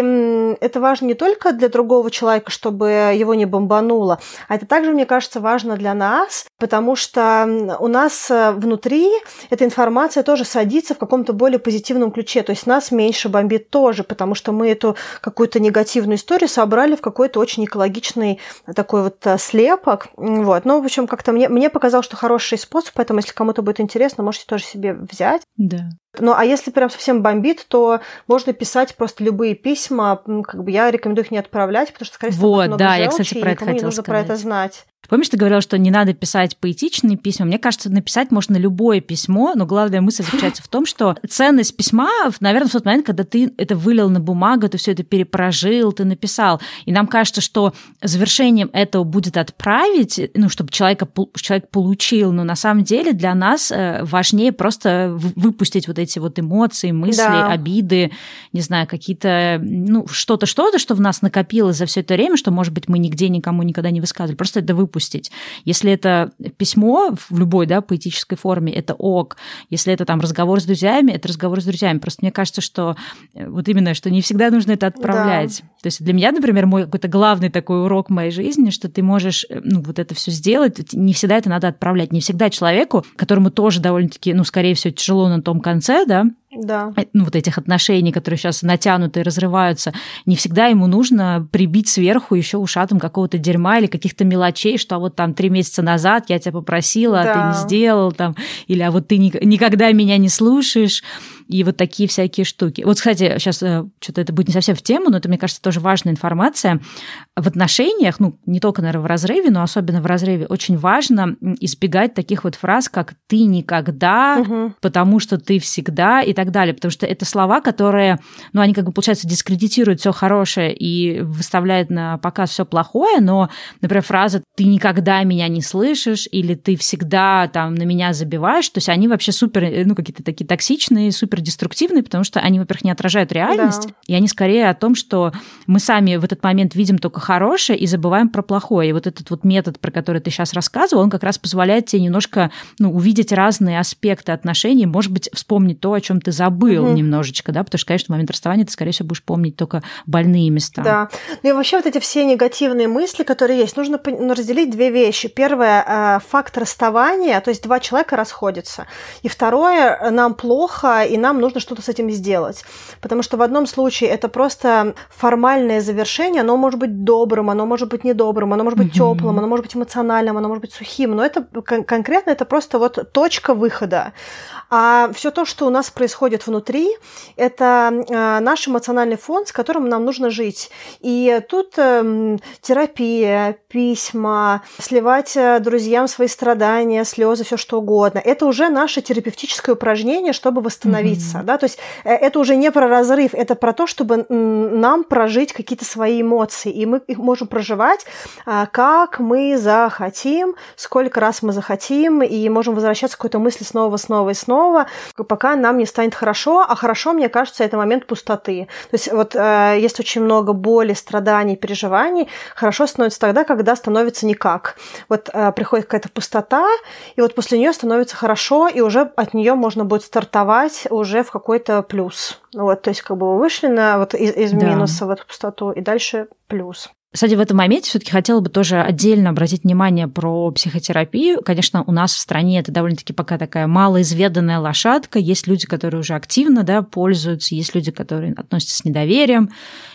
это важно не только для другого человека, чтобы его не бомбануло, а это также, мне кажется, важно для нас, потому что у нас э, внутри эта информация тоже садится в каком-то более позитивном ключе. То есть нас меньше бомбит тоже, потому что мы эту какую-то негативную историю собрали в какой-то очень экологичный такой вот э, слепок. Вот. Ну, в общем, как-то мне, мне показалось, что хороший способ, поэтому если кому-то будет интересно, можете тоже себе взять. Да. Ну, а если прям совсем бомбит, то можно писать просто любые письма. Как бы я рекомендую их не отправлять, потому что, скорее всего, вот, много да, желчи, я, кстати, про это хотела не нужно сказать. про это знать. Помнишь, ты говорила, что не надо писать поэтичные письма? Мне кажется, написать можно любое письмо, но главная мысль заключается в том, что ценность письма, наверное, в тот момент, когда ты это вылил на бумагу, ты все это перепрожил, ты написал. И нам кажется, что завершением этого будет отправить, ну, чтобы человека, человек получил. Но на самом деле для нас э, важнее просто выпустить вот эти вот эмоции, мысли, да. обиды, не знаю, какие-то, ну, что-то, что-то, что в нас накопилось за все это время, что, может быть, мы нигде никому никогда не высказывали. Просто это выпустить. Если это письмо в любой да, поэтической форме, это ок. Если это там разговор с друзьями, это разговор с друзьями. Просто мне кажется, что э, вот именно, что не всегда нужно это отправлять. Да. То есть для меня, например, мой какой-то главный такой урок моей жизни, что ты можешь э, ну, вот это все сделать, не всегда это надо отправлять. Не всегда человеку, которому тоже довольно-таки, ну, скорее всего, тяжело на том конце, да, да. Э, ну, вот этих отношений, которые сейчас натянуты и разрываются, не всегда ему нужно прибить сверху еще ушатом какого-то дерьма или каких-то мелочей, что а вот там три месяца назад я тебя попросила, да. а ты не сделал, там, или а вот ты никогда меня не слушаешь и вот такие всякие штуки. Вот, кстати, сейчас э, что-то это будет не совсем в тему, но это, мне кажется, тоже важная информация. В отношениях, ну, не только, наверное, в разрыве, но особенно в разрыве, очень важно избегать таких вот фраз, как «ты никогда», угу. «потому что ты всегда» и так далее, потому что это слова, которые, ну, они как бы, получается, дискредитируют все хорошее и выставляют на показ все плохое, но, например, фраза «ты никогда меня не слышишь» или «ты всегда там на меня забиваешь», то есть они вообще супер, э, ну, какие-то такие токсичные, супер супердеструктивны, потому что они, во-первых, не отражают реальность, да. и они скорее о том, что мы сами в этот момент видим только хорошее и забываем про плохое. И вот этот вот метод, про который ты сейчас рассказывал, он как раз позволяет тебе немножко ну, увидеть разные аспекты отношений, может быть, вспомнить то, о чем ты забыл угу. немножечко, да, потому что, конечно, в момент расставания ты, скорее всего, будешь помнить только больные места. Да. Ну и вообще вот эти все негативные мысли, которые есть, нужно ну, разделить две вещи. Первое э, – факт расставания, то есть два человека расходятся. И второе – нам плохо, и нам нужно что-то с этим сделать. Потому что в одном случае это просто формальное завершение, оно может быть добрым, оно может быть недобрым, оно может быть mm-hmm. теплым, оно может быть эмоциональным, оно может быть сухим, но это кон- конкретно это просто вот точка выхода. А все то, что у нас происходит внутри, это э, наш эмоциональный фон, с которым нам нужно жить. И тут э, терапия, письма, сливать э, друзьям свои страдания, слезы, все что угодно. Это уже наше терапевтическое упражнение, чтобы восстановиться. Mm-hmm. Да? То есть э, это уже не про разрыв, это про то, чтобы нам прожить какие-то свои эмоции. И мы их можем проживать, э, как мы захотим, сколько раз мы захотим, и можем возвращаться к какой-то мысли снова, снова и снова пока нам не станет хорошо. А хорошо, мне кажется, это момент пустоты. То есть вот э, есть очень много боли, страданий, переживаний. Хорошо становится тогда, когда становится никак. Вот э, приходит какая-то пустота, и вот после нее становится хорошо, и уже от нее можно будет стартовать уже в какой-то плюс. Вот, то есть как бы вы вышли на вот из, из минуса да. в эту пустоту, и дальше плюс. Кстати, в этом моменте все-таки хотела бы тоже отдельно обратить внимание про психотерапию. Конечно, у нас в стране это довольно-таки пока такая малоизведанная лошадка. Есть люди, которые уже активно да, пользуются, есть люди, которые относятся с недоверием,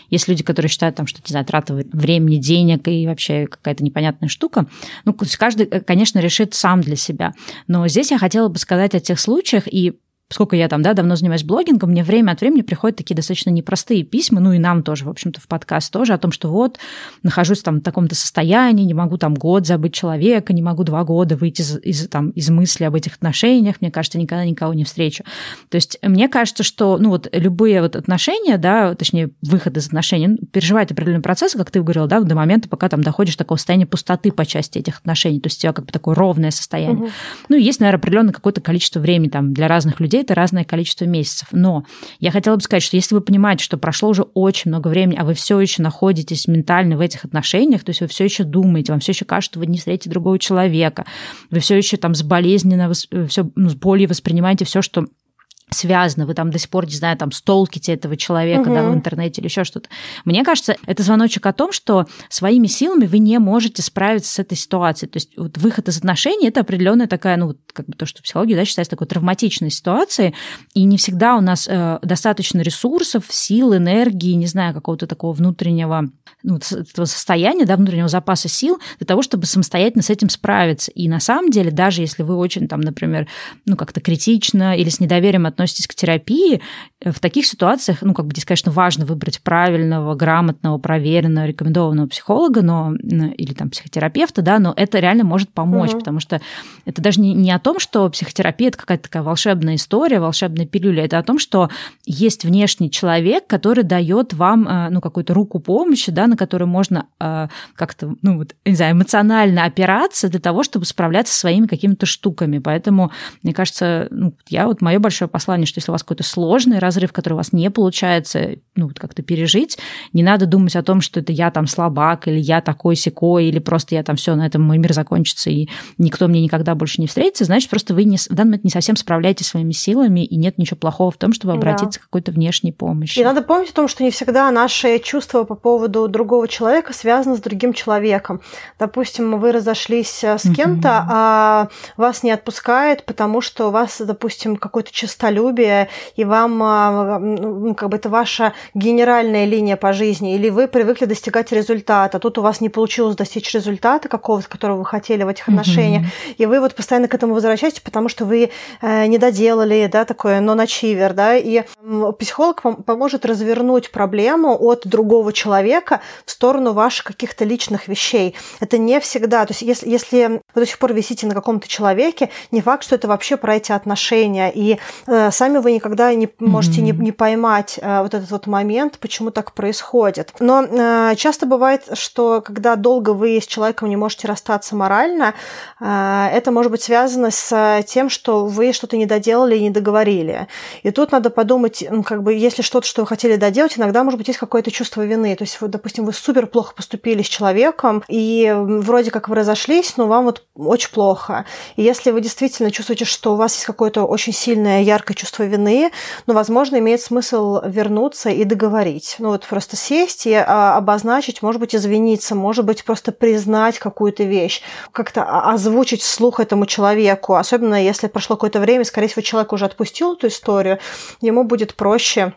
есть люди, которые считают, там, что, не знаю, времени, денег и вообще какая-то непонятная штука. Ну, каждый, конечно, решит сам для себя. Но здесь я хотела бы сказать о тех случаях, и сколько я там, да, давно занимаюсь блогингом, мне время от времени приходят такие достаточно непростые письма, ну и нам тоже, в общем-то, в подкаст тоже, о том, что вот, нахожусь там в таком-то состоянии, не могу там год забыть человека, не могу два года выйти из, из, там, из мысли об этих отношениях, мне кажется, никогда никого не встречу. То есть мне кажется, что, ну вот, любые вот отношения, да, точнее, выход из отношений, переживает определенный процесс, как ты говорила, да, до момента, пока там доходишь до такого состояния пустоты по части этих отношений, то есть у тебя как бы такое ровное состояние. Угу. Ну, и есть, наверное, определенное какое-то количество времени там для разных людей, это разное количество месяцев. Но я хотела бы сказать, что если вы понимаете, что прошло уже очень много времени, а вы все еще находитесь ментально в этих отношениях, то есть вы все еще думаете, вам все еще кажется, что вы не встретите другого человека, вы все еще там с болезненно, все, ну, с болью воспринимаете все, что связано, вы там до сих пор, не знаю, там столките этого человека угу. да, в интернете или еще что-то. Мне кажется, это звоночек о том, что своими силами вы не можете справиться с этой ситуацией. То есть вот выход из отношений – это определенная такая, ну, как бы то, что в психологии да, считается такой травматичной ситуацией, и не всегда у нас э, достаточно ресурсов, сил, энергии, не знаю, какого-то такого внутреннего ну, этого состояния, да, внутреннего запаса сил для того, чтобы самостоятельно с этим справиться. И на самом деле, даже если вы очень там, например, ну, как-то критично или с недоверием относитесь к терапии, э, в таких ситуациях, ну, как бы здесь, конечно, важно выбрать правильного, грамотного, проверенного, рекомендованного психолога, но, или там психотерапевта, да, но это реально может помочь, угу. потому что это даже не, не о том, что психотерапия – это какая-то такая волшебная история, волшебная пилюля, это о том, что есть внешний человек, который дает вам, э, ну, какую-то руку помощи, да, на которую можно э, как-то, ну, вот, не знаю, эмоционально опираться для того, чтобы справляться со своими какими-то штуками. Поэтому, мне кажется, ну, я вот мое большое послание плане, что если у вас какой-то сложный разрыв, который у вас не получается ну, как-то пережить, не надо думать о том, что это я там слабак, или я такой секой, или просто я там все, на этом мой мир закончится, и никто мне никогда больше не встретится, значит, просто вы не, в данный момент не совсем справляетесь своими силами, и нет ничего плохого в том, чтобы обратиться да. к какой-то внешней помощи. И надо помнить о том, что не всегда наши чувства по поводу другого человека связаны с другим человеком. Допустим, вы разошлись э, с кем-то, mm-hmm. а вас не отпускает, потому что у вас, допустим, какой-то честолюбие трудолюбие, и вам, а, ну, как бы это ваша генеральная линия по жизни, или вы привыкли достигать результата, тут у вас не получилось достичь результата какого-то, которого вы хотели в этих отношениях, mm-hmm. и вы вот постоянно к этому возвращаетесь, потому что вы э, не доделали, да, такое non-achiever, да, и психолог поможет развернуть проблему от другого человека в сторону ваших каких-то личных вещей. Это не всегда, то есть если, если вы до сих пор висите на каком-то человеке, не факт, что это вообще про эти отношения, и э, сами вы никогда не можете mm-hmm. не, не поймать э, вот этот вот момент, почему так происходит. Но э, часто бывает, что когда долго вы с человеком не можете расстаться морально, э, это может быть связано с тем, что вы что-то не доделали и не договорили. И тут надо подумать, как бы, если что-то, что вы хотели доделать, иногда, может быть, есть какое-то чувство вины. То есть, вот, допустим, вы супер плохо поступили с человеком, и вроде как вы разошлись, но вам вот очень плохо. И если вы действительно чувствуете, что у вас есть какое-то очень сильное, яркое чувство вины, но, возможно, имеет смысл вернуться и договорить. Ну вот просто сесть и а, обозначить, может быть, извиниться, может быть, просто признать какую-то вещь, как-то озвучить вслух этому человеку, особенно если прошло какое-то время, скорее всего, человек уже отпустил эту историю, ему будет проще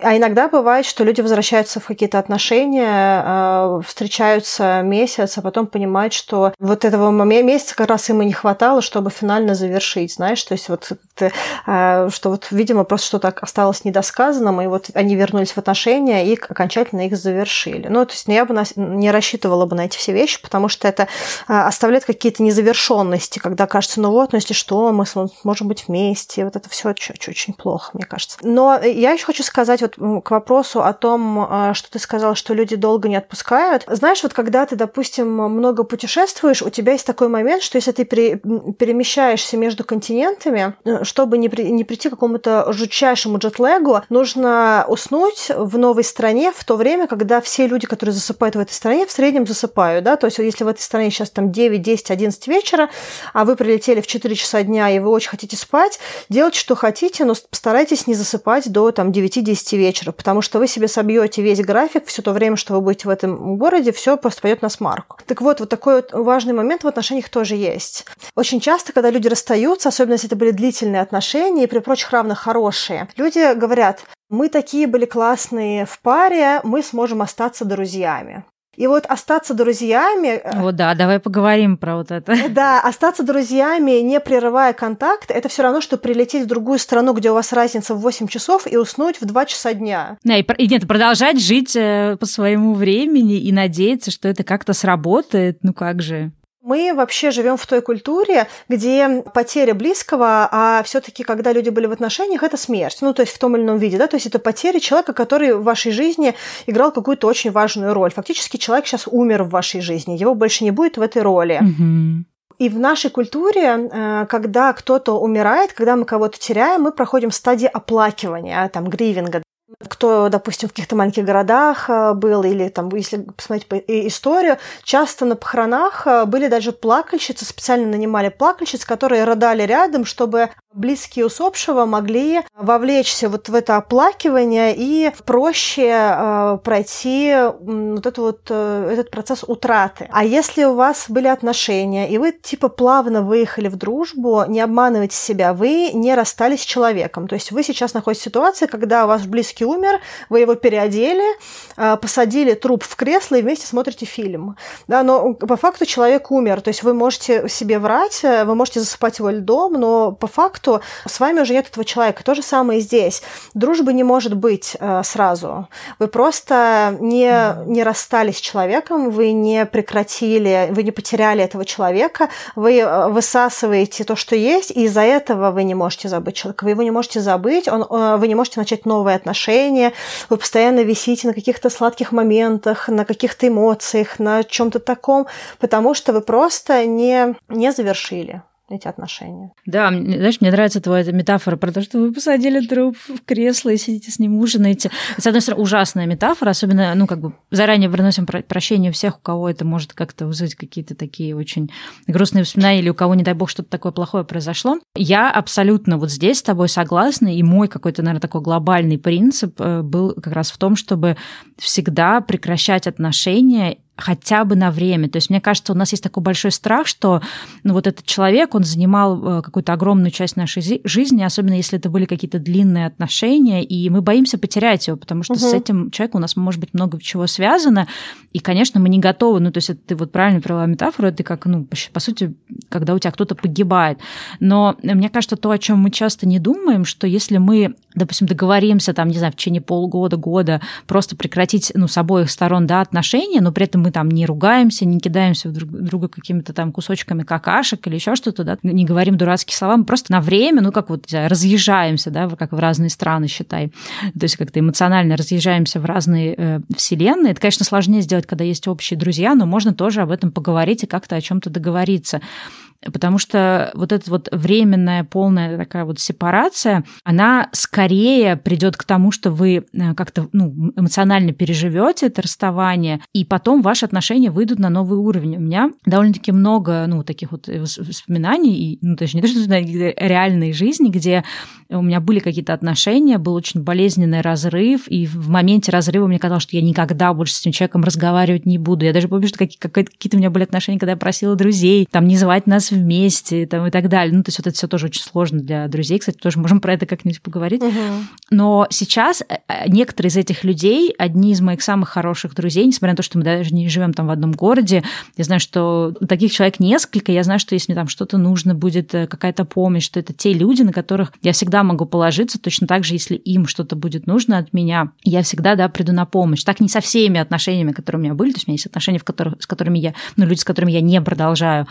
а иногда бывает, что люди возвращаются в какие-то отношения, э, встречаются месяц, а потом понимают, что вот этого месяца как раз им и не хватало, чтобы финально завершить, знаешь, то есть вот э, что вот, видимо, просто что-то осталось недосказанным, и вот они вернулись в отношения и окончательно их завершили. Ну, то есть я бы не рассчитывала бы на эти все вещи, потому что это э, оставляет какие-то незавершенности, когда кажется, ну вот, ну если что, мы можем быть вместе, вот это все очень плохо, мне кажется. Но я еще хочу хочу сказать вот к вопросу о том, а, что ты сказал, что люди долго не отпускают. Знаешь, вот когда ты, допустим, много путешествуешь, у тебя есть такой момент, что если ты перемещаешься между континентами, э, чтобы не, при, не прийти к какому-то жутчайшему джетлегу, нужно уснуть в новой стране в то время, когда все люди, которые засыпают в этой стране, в среднем засыпают, да, то есть если в этой стране сейчас там 9, 10, 11 вечера, а вы прилетели в 4 часа дня, и вы очень хотите спать, делайте, что хотите, но постарайтесь не засыпать до там 9 9-10 вечера, потому что вы себе собьете весь график, все то время, что вы будете в этом городе, все просто пойдет на смарку. Так вот, вот такой вот важный момент в отношениях тоже есть. Очень часто, когда люди расстаются, особенно если это были длительные отношения и при прочих равных хорошие, люди говорят, мы такие были классные в паре, мы сможем остаться друзьями. И вот остаться друзьями... Э, вот да, давай поговорим про вот это. Да, остаться друзьями, не прерывая контакт, это все равно, что прилететь в другую страну, где у вас разница в 8 часов, и уснуть в 2 часа дня. Да, и, и нет, продолжать жить э, по своему времени и надеяться, что это как-то сработает, ну как же. Мы вообще живем в той культуре, где потеря близкого, а все-таки, когда люди были в отношениях, это смерть. Ну, то есть в том или ином виде, да, то есть это потеря человека, который в вашей жизни играл какую-то очень важную роль. Фактически человек сейчас умер в вашей жизни, его больше не будет в этой роли. Mm-hmm. И в нашей культуре, э, когда кто-то умирает, когда мы кого-то теряем, мы проходим стадии оплакивания, там, гривинга, кто, допустим, в каких-то маленьких городах э, был, или там, если посмотреть по историю, часто на похоронах э, были даже плакальщицы, специально нанимали плакальщиц, которые рыдали рядом, чтобы близкие усопшего могли вовлечься вот в это оплакивание и проще э, пройти вот, это вот э, этот процесс утраты. А если у вас были отношения, и вы типа плавно выехали в дружбу, не обманывайте себя, вы не расстались с человеком. То есть вы сейчас находитесь в ситуации, когда у вас близкий умер, вы его переодели, э, посадили труп в кресло и вместе смотрите фильм. Да, но по факту человек умер. То есть вы можете себе врать, э, вы можете засыпать его льдом, но по факту с вами уже нет этого человека. То же самое и здесь. Дружбы не может быть э, сразу. Вы просто не, не расстались с человеком, вы не прекратили, вы не потеряли этого человека, вы э, высасываете то, что есть, и из-за этого вы не можете забыть человека. Вы его не можете забыть, он, вы не можете начать новые отношения, вы постоянно висите на каких-то сладких моментах, на каких-то эмоциях, на чем-то таком, потому что вы просто не, не завершили эти отношения. Да, знаешь, мне нравится твоя метафора про то, что вы посадили труп в кресло и сидите с ним ужинаете. С одной стороны, ужасная метафора, особенно, ну, как бы заранее приносим прощение всех, у кого это может как-то вызвать какие-то такие очень грустные воспоминания или у кого, не дай бог, что-то такое плохое произошло. Я абсолютно вот здесь с тобой согласна, и мой какой-то, наверное, такой глобальный принцип э, был как раз в том, чтобы всегда прекращать отношения хотя бы на время. То есть, мне кажется, у нас есть такой большой страх, что ну, вот этот человек, он занимал э, какую-то огромную часть нашей жизни, особенно если это были какие-то длинные отношения, и мы боимся потерять его, потому что угу. с этим человеком у нас может быть много чего связано, и, конечно, мы не готовы. Ну, то есть, это ты вот правильно провела метафору, это как, ну, по сути, когда у тебя кто-то погибает. Но мне кажется, то, о чем мы часто не думаем, что если мы, допустим, договоримся, там, не знаю, в течение полгода, года просто прекратить, ну, с обоих сторон, да, отношения, но при этом мы там не ругаемся, не кидаемся друг друга какими-то там кусочками какашек или еще что-то, да, не говорим дурацкие слова, мы просто на время, ну, как вот разъезжаемся, да, как в разные страны, считай. То есть как-то эмоционально разъезжаемся в разные э, вселенные. Это, конечно, сложнее сделать, когда есть общие друзья, но можно тоже об этом поговорить и как-то о чем-то договориться потому что вот эта вот временная полная такая вот сепарация, она скорее придет к тому, что вы э, как-то ну, эмоционально переживете это расставание, и потом ваши отношения выйдут на новый уровень. У меня довольно-таки много ну, таких вот воспоминаний, и, ну, точнее, не то, что реальной жизни, где у меня были какие-то отношения, был очень болезненный разрыв, и в моменте разрыва мне казалось, что я никогда больше с этим человеком разговаривать не буду. Я даже помню, что какие-то у меня были отношения, когда я просила друзей там не звать нас вместе там, и так далее. Ну, то есть вот это все тоже очень сложно для друзей. Кстати, тоже можем про это как-нибудь поговорить. Угу. Но сейчас э, э, некоторые из этих людей, одни из моих самых хороших друзей, несмотря на то, что мы даже не живем там в одном городе, я знаю, что таких человек несколько, я знаю, что если мне там что-то нужно будет, э, какая-то помощь, что это те люди, на которых я всегда могу положиться, точно так же, если им что-то будет нужно от меня, я всегда, да, приду на помощь. Так не со всеми отношениями, которые у меня были, то есть у меня есть отношения, в которых, с которыми я, ну, люди, с которыми я не продолжаю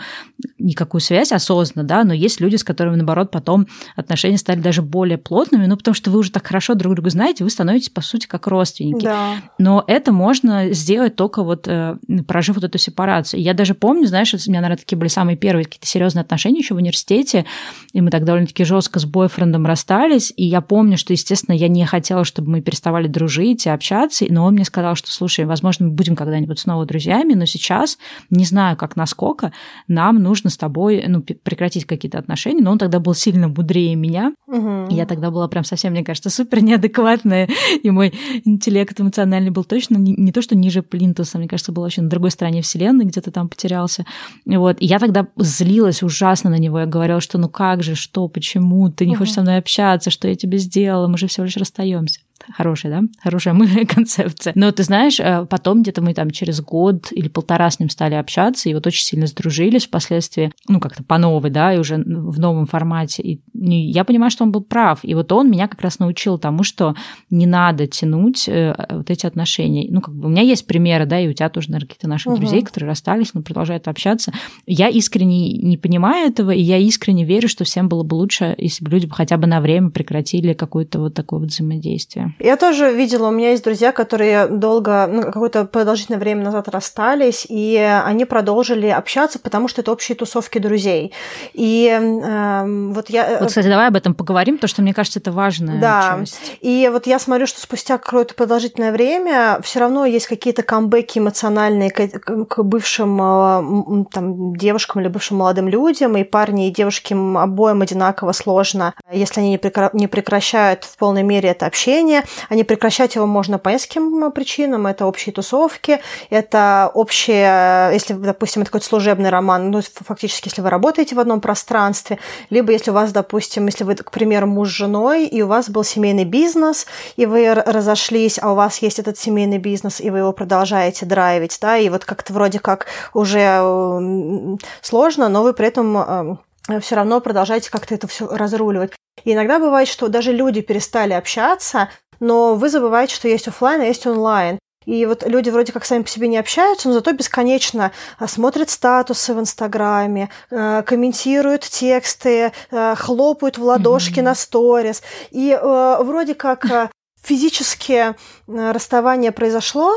никакую связь осознанно, да, но есть люди, с которыми, наоборот, потом отношения стали даже более плотными, ну, потому что вы уже так хорошо друг друга знаете, вы становитесь, по сути, как родственники. Да. Но это можно сделать только вот э, прожив вот эту сепарацию. Я даже помню, знаешь, у меня, наверное, такие были самые первые какие-то серьезные отношения еще в университете, и мы так довольно-таки жестко с бойфрендом расстались, и я помню, что, естественно, я не хотела, чтобы мы переставали дружить и общаться, но он мне сказал, что, слушай, возможно, мы будем когда-нибудь снова друзьями, но сейчас, не знаю, как насколько, нам нужно с тобой ну, прекратить какие-то отношения, но он тогда был сильно мудрее меня, угу. я тогда была прям совсем, мне кажется, супер неадекватная, и мой интеллект эмоциональный был точно не, не то, что ниже плинтуса, мне кажется, был вообще на другой стороне вселенной, где-то там потерялся, вот, и я тогда злилась ужасно на него, я говорила, что ну как же, что, почему, ты не угу. хочешь со мной общаться, что я тебе сделала, мы же всего лишь расстаемся. Хорошая, да? Хорошая мы концепция. Но ты знаешь, э, потом где-то мы там через год или полтора с ним стали общаться, и вот очень сильно сдружились впоследствии, ну, как-то по новой, да, и уже в новом формате. И я понимаю, что он был прав. И вот он меня как раз научил тому, что не надо тянуть э, вот эти отношения. Ну, как бы у меня есть примеры, да, и у тебя тоже, наверное, какие-то наших угу. друзей, которые расстались, но продолжают общаться. Я искренне не понимаю этого, и я искренне верю, что всем было бы лучше, если бы люди хотя бы на время прекратили какое-то вот такое вот взаимодействие. Я тоже видела, у меня есть друзья, которые долго, ну, какое-то продолжительное время назад расстались, и они продолжили общаться, потому что это общие тусовки друзей. И э, вот я... Э, вот, кстати, давай об этом поговорим, потому что мне кажется, это важная да. часть. И вот я смотрю, что спустя какое-то продолжительное время все равно есть какие-то камбэки эмоциональные к, к бывшим э, там, девушкам или бывшим молодым людям, и парни и девушки обоим одинаково сложно, если они не прекращают в полной мере это общение, а не прекращать его можно по нескольким причинам. Это общие тусовки, это общие, если, допустим, это какой-то служебный роман, ну, фактически, если вы работаете в одном пространстве, либо если у вас, допустим, если вы, к примеру, муж с женой, и у вас был семейный бизнес, и вы разошлись, а у вас есть этот семейный бизнес, и вы его продолжаете драйвить, да, и вот как-то вроде как уже сложно, но вы при этом э, все равно продолжаете как-то это все разруливать. И иногда бывает, что даже люди перестали общаться, но вы забываете, что есть офлайн, а есть онлайн. И вот люди вроде как сами по себе не общаются, но зато бесконечно а, смотрят статусы в Инстаграме, а, комментируют тексты, а, хлопают в ладошки mm-hmm. на сторис. И вроде как физически расставание произошло,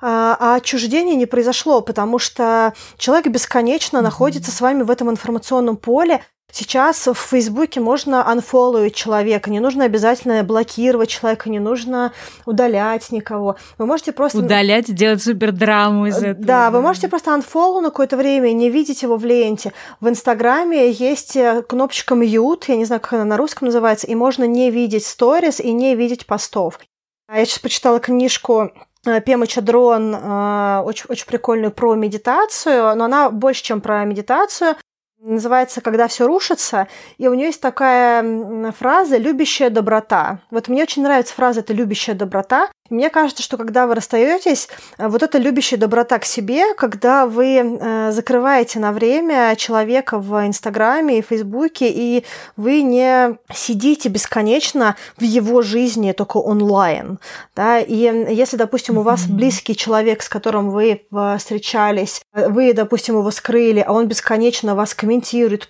а отчуждение не произошло, потому что человек бесконечно mm-hmm. находится с вами в этом информационном поле, Сейчас в Фейсбуке можно анфолловить человека, не нужно обязательно блокировать человека, не нужно удалять никого. Вы можете просто... Удалять, делать супер драму из э, этого. Да, вы можете просто анфоллоу на какое-то время и не видеть его в ленте. В Инстаграме есть э, кнопочка mute, я не знаю, как она на русском называется, и можно не видеть сторис и не видеть постов. А я сейчас почитала книжку э, Пема Чадрон, очень, очень прикольную про медитацию, но она больше, чем про медитацию называется «Когда все рушится», и у нее есть такая фраза «любящая доброта». Вот мне очень нравится фраза «это любящая доброта», мне кажется, что когда вы расстаетесь, э, вот эта любящая доброта к себе, когда вы э, закрываете на время человека в Инстаграме и Фейсбуке, и вы не сидите бесконечно в его жизни только онлайн. Да? И если, допустим, у вас близкий человек, с которым вы э, встречались, вы, допустим, его скрыли, а он бесконечно вас комментирует,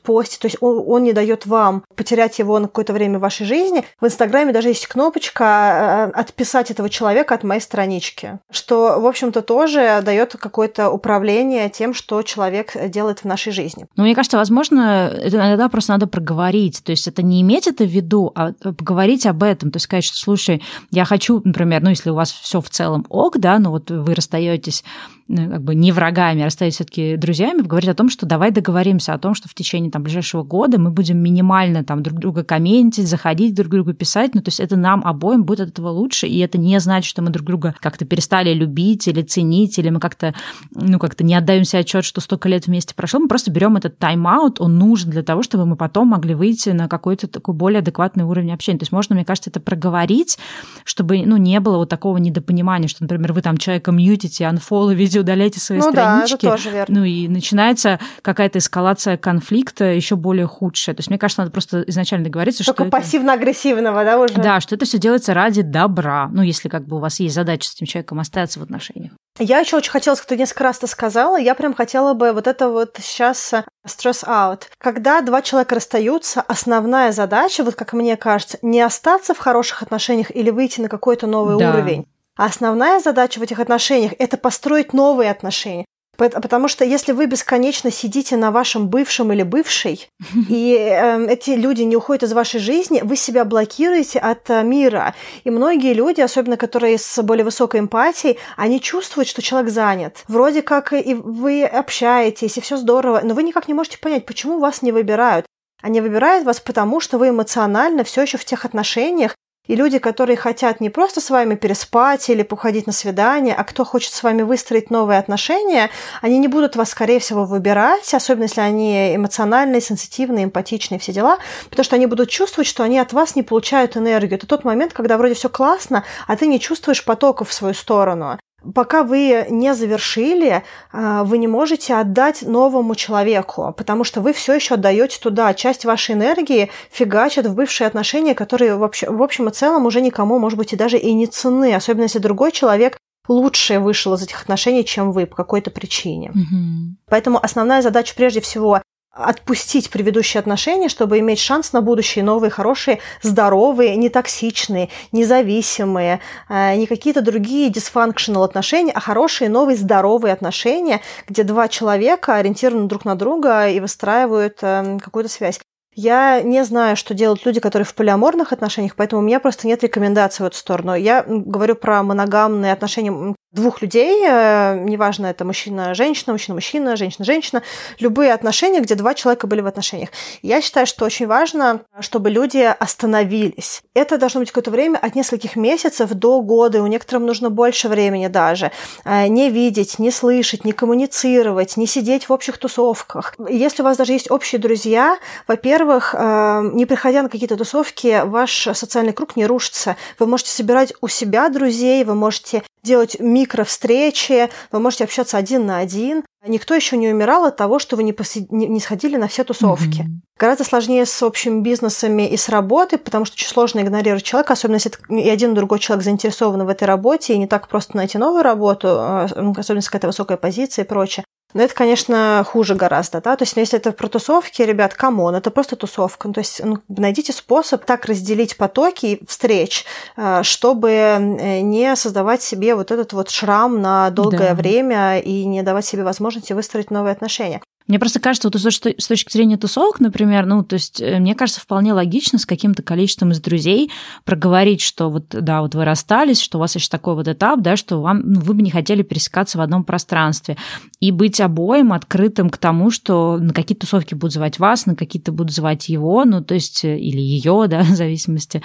постит, то есть он, он не дает вам потерять его на какое-то время в вашей жизни, в Инстаграме даже есть кнопочка «отписать этого человека от моей странички, что, в общем-то, тоже дает какое-то управление тем, что человек делает в нашей жизни. Ну, мне кажется, возможно, это иногда просто надо проговорить. То есть это не иметь это в виду, а поговорить об этом. То есть сказать, что, слушай, я хочу, например, ну, если у вас все в целом ок, да, но вот вы расстаетесь ну, как бы не врагами, а расстались все-таки друзьями, говорить о том, что давай договоримся о том, что в течение там, ближайшего года мы будем минимально там друг друга комментить, заходить друг другу писать. Ну, то есть это нам обоим будет от этого лучше, и это не значит, что мы друг друга как-то перестали любить или ценить, или мы как-то, ну, как-то не отдаем себе отчет, что столько лет вместе прошло. Мы просто берем этот тайм-аут, он нужен для того, чтобы мы потом могли выйти на какой-то такой более адекватный уровень общения. То есть можно, мне кажется, это проговорить, чтобы, ну, не было вот такого недопонимания, что, например, вы там человека мьютите, анфолло видео удаляйте свои ну, странички. Да, это тоже верно. Ну и начинается какая-то эскалация конфликта еще более худшая. То есть мне кажется, надо просто изначально договориться, Только что пассивно-агрессивного, да, уже? Да, что это все делается ради добра. Ну, если как бы у вас есть задача с этим человеком остаться в отношениях. Я еще очень хотела, ты несколько раз это сказала, я прям хотела бы вот это вот сейчас stress out. Когда два человека расстаются, основная задача, вот как мне кажется, не остаться в хороших отношениях или выйти на какой-то новый да. уровень, а основная задача в этих отношениях – это построить новые отношения. Потому что если вы бесконечно сидите на вашем бывшем или бывшей, и э, эти люди не уходят из вашей жизни, вы себя блокируете от э, мира. И многие люди, особенно которые с более высокой эмпатией, они чувствуют, что человек занят. Вроде как и вы общаетесь, и все здорово, но вы никак не можете понять, почему вас не выбирают. Они выбирают вас потому, что вы эмоционально все еще в тех отношениях, и люди, которые хотят не просто с вами переспать или походить на свидание, а кто хочет с вами выстроить новые отношения, они не будут вас, скорее всего, выбирать, особенно если они эмоциональные, сенситивные, эмпатичные, все дела, потому что они будут чувствовать, что они от вас не получают энергию. Это тот момент, когда вроде все классно, а ты не чувствуешь потоков в свою сторону пока вы не завершили, а, вы не можете отдать новому человеку, потому что вы все еще отдаете туда. Часть вашей энергии фигачат в бывшие отношения, которые вообще, в общем и целом уже никому, может быть, и даже и не цены, особенно если другой человек лучше вышел из этих отношений, чем вы по какой-то причине. Mm-hmm. Поэтому основная задача прежде всего отпустить предыдущие отношения, чтобы иметь шанс на будущее новые, хорошие, здоровые, не токсичные, независимые, э, не какие-то другие dysfunctional отношения, а хорошие, новые, здоровые отношения, где два человека ориентированы друг на друга и выстраивают э, какую-то связь. Я не знаю, что делают люди, которые в полиаморных отношениях, поэтому у меня просто нет рекомендаций в эту сторону. Я говорю про моногамные отношения двух людей, э, неважно, это мужчина-женщина, мужчина-мужчина, женщина-женщина, любые отношения, где два человека были в отношениях. Я считаю, что очень важно, чтобы люди остановились. Это должно быть какое-то время от нескольких месяцев до года, у некоторых нужно больше времени даже. Э, не видеть, не слышать, не коммуницировать, не сидеть в общих тусовках. Если у вас даже есть общие друзья, во-первых, э, не приходя на какие-то тусовки, ваш социальный круг не рушится. Вы можете собирать у себя друзей, вы можете делать микровстречи, вы можете общаться один на один. Никто еще не умирал от того, что вы не, посид... не сходили на все тусовки. Mm-hmm. Гораздо сложнее с общими бизнесами и с работой, потому что очень сложно игнорировать человека, особенно если и один и другой человек заинтересованы в этой работе, и не так просто найти новую работу, а, особенно если какая-то высокая позиция и прочее. Но это, конечно, хуже гораздо, да, то есть ну, если это про тусовки, ребят, come on, это просто тусовка, ну, то есть ну, найдите способ так разделить потоки встреч, э, чтобы э, не создавать себе вот этот вот шрам на долгое да. время и не давать себе возможности выстроить новые отношения. Мне просто кажется, вот с точки зрения тусовок, например, ну, то есть, э, мне кажется, вполне логично с каким-то количеством из друзей проговорить, что вот, да, вот вы расстались, что у вас еще такой вот этап, да, что вам, ну, вы бы не хотели пересекаться в одном пространстве. И быть обоим открытым к тому, что на какие тусовки будут звать вас, на какие-то будут звать его, ну, то есть, э, или ее, да, в зависимости.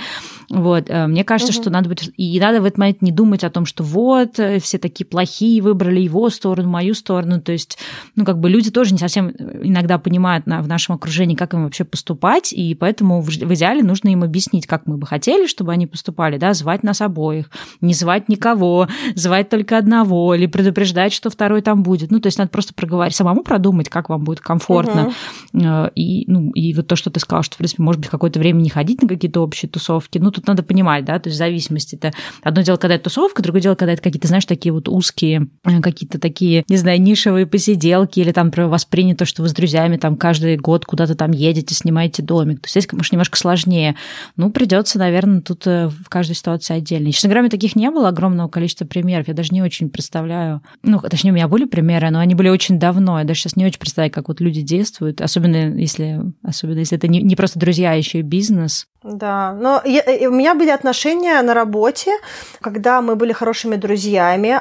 Вот. Э, мне кажется, угу. что надо быть... И надо в этот момент не думать о том, что вот, все такие плохие, выбрали его сторону, мою сторону. То есть, ну, как бы люди тоже не совсем совсем иногда понимают на, в нашем окружении, как им вообще поступать, и поэтому в, в идеале нужно им объяснить, как мы бы хотели, чтобы они поступали, да, звать нас обоих, не звать никого, звать только одного, или предупреждать, что второй там будет. Ну, то есть надо просто проговорить, самому продумать, как вам будет комфортно. Угу. И, ну, и вот то, что ты сказал, что, в принципе, может быть, какое-то время не ходить на какие-то общие тусовки, ну, тут надо понимать, да, то есть зависимость это одно дело, когда это тусовка, другое дело, когда это какие-то, знаешь, такие вот узкие, э, какие-то такие, не знаю, нишевые посиделки или там воспринятые то, что вы с друзьями там каждый год куда-то там едете, снимаете домик. То есть здесь, может, немножко сложнее. Ну, придется, наверное, тут э, в каждой ситуации отдельно. Честно говоря, таких не было огромного количества примеров. Я даже не очень представляю. Ну, точнее, у меня были примеры, но они были очень давно. Я даже сейчас не очень представляю, как вот люди действуют, особенно если, особенно если это не, не просто друзья, а еще и бизнес. Да, но я, у меня были отношения на работе, когда мы были хорошими друзьями,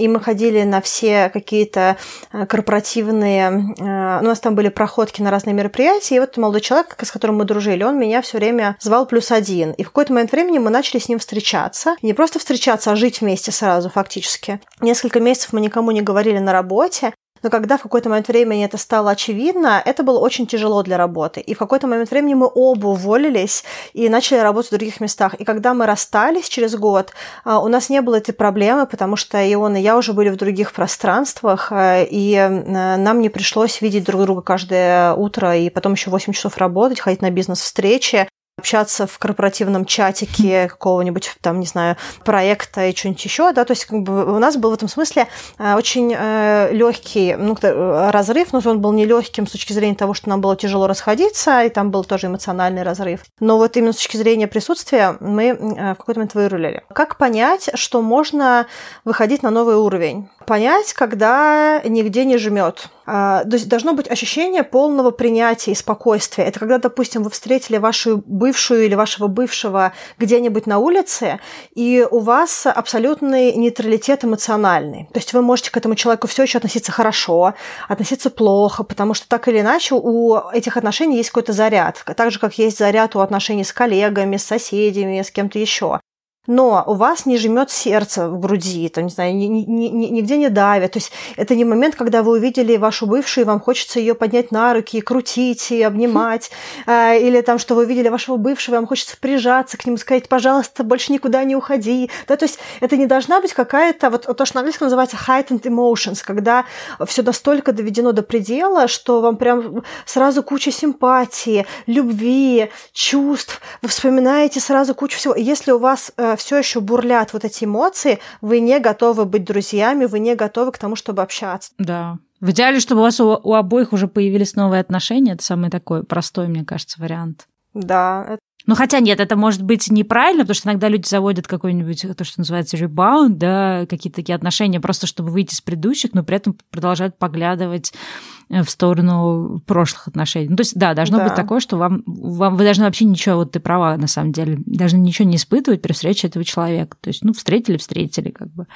и мы ходили на все какие-то э, корпоративные... Э, у нас там были проходки на разные мероприятия, и вот молодой человек, с которым мы дружили, он меня все время звал плюс один. И в какой-то момент времени мы начали с ним встречаться. не просто встречаться, а жить вместе сразу фактически. Несколько месяцев мы никому не говорили на работе, но когда в какой-то момент времени это стало очевидно, это было очень тяжело для работы. И в какой-то момент времени мы оба уволились и начали работать в других местах. И когда мы расстались через год, а, у нас не было этой проблемы, потому что и он, и я уже были в других пространствах, а, и нам не пришлось видеть друг друга каждое утро и потом еще 8 часов работать, ходить на бизнес-встречи. Общаться в корпоративном чатике какого-нибудь там, не знаю, проекта и что-нибудь еще, да, то есть как бы у нас был в этом смысле э, очень э, легкий ну, разрыв, но он был не легким с точки зрения того, что нам было тяжело расходиться, и там был тоже эмоциональный разрыв. Но вот именно с точки зрения присутствия мы э, в какой-то момент вырулили. Как понять, что можно выходить на новый уровень? Понять, когда нигде не жмет. А, то есть должно быть ощущение полного принятия и спокойствия. Это когда, допустим, вы встретили вашу бывшую или вашего бывшего где-нибудь на улице, и у вас абсолютный нейтралитет эмоциональный. То есть вы можете к этому человеку все еще относиться хорошо, относиться плохо, потому что так или иначе у этих отношений есть какой-то заряд. Так же, как есть заряд у отношений с коллегами, с соседями, с кем-то еще но у вас не жмет сердце в груди, там, не знаю, ни, ни, ни, нигде не давит. То есть это не момент, когда вы увидели вашу бывшую, и вам хочется ее поднять на руки и крутить, и обнимать. А, или там, что вы увидели вашего бывшего, и вам хочется прижаться к нему, сказать, пожалуйста, больше никуда не уходи. Да, то есть это не должна быть какая-то, вот то, что на английском называется heightened emotions, когда все настолько доведено до предела, что вам прям сразу куча симпатии, любви, чувств, вы вспоминаете сразу кучу всего. И если у вас э, все еще бурлят вот эти эмоции, вы не готовы быть друзьями, вы не готовы к тому, чтобы общаться. Да. В идеале, чтобы у вас у, у обоих уже появились новые отношения, это самый такой простой, мне кажется, вариант. Да. Ну, хотя нет, это может быть неправильно, потому что иногда люди заводят какой-нибудь, то, что называется ребаунд, да, какие-то такие отношения, просто чтобы выйти с предыдущих, но при этом продолжают поглядывать в сторону прошлых отношений. Ну, то есть, да, должно да. быть такое, что вам, вам вы должны вообще ничего, вот ты права, на самом деле, должны ничего не испытывать при встрече этого человека. То есть, ну, встретили, встретили, как бы.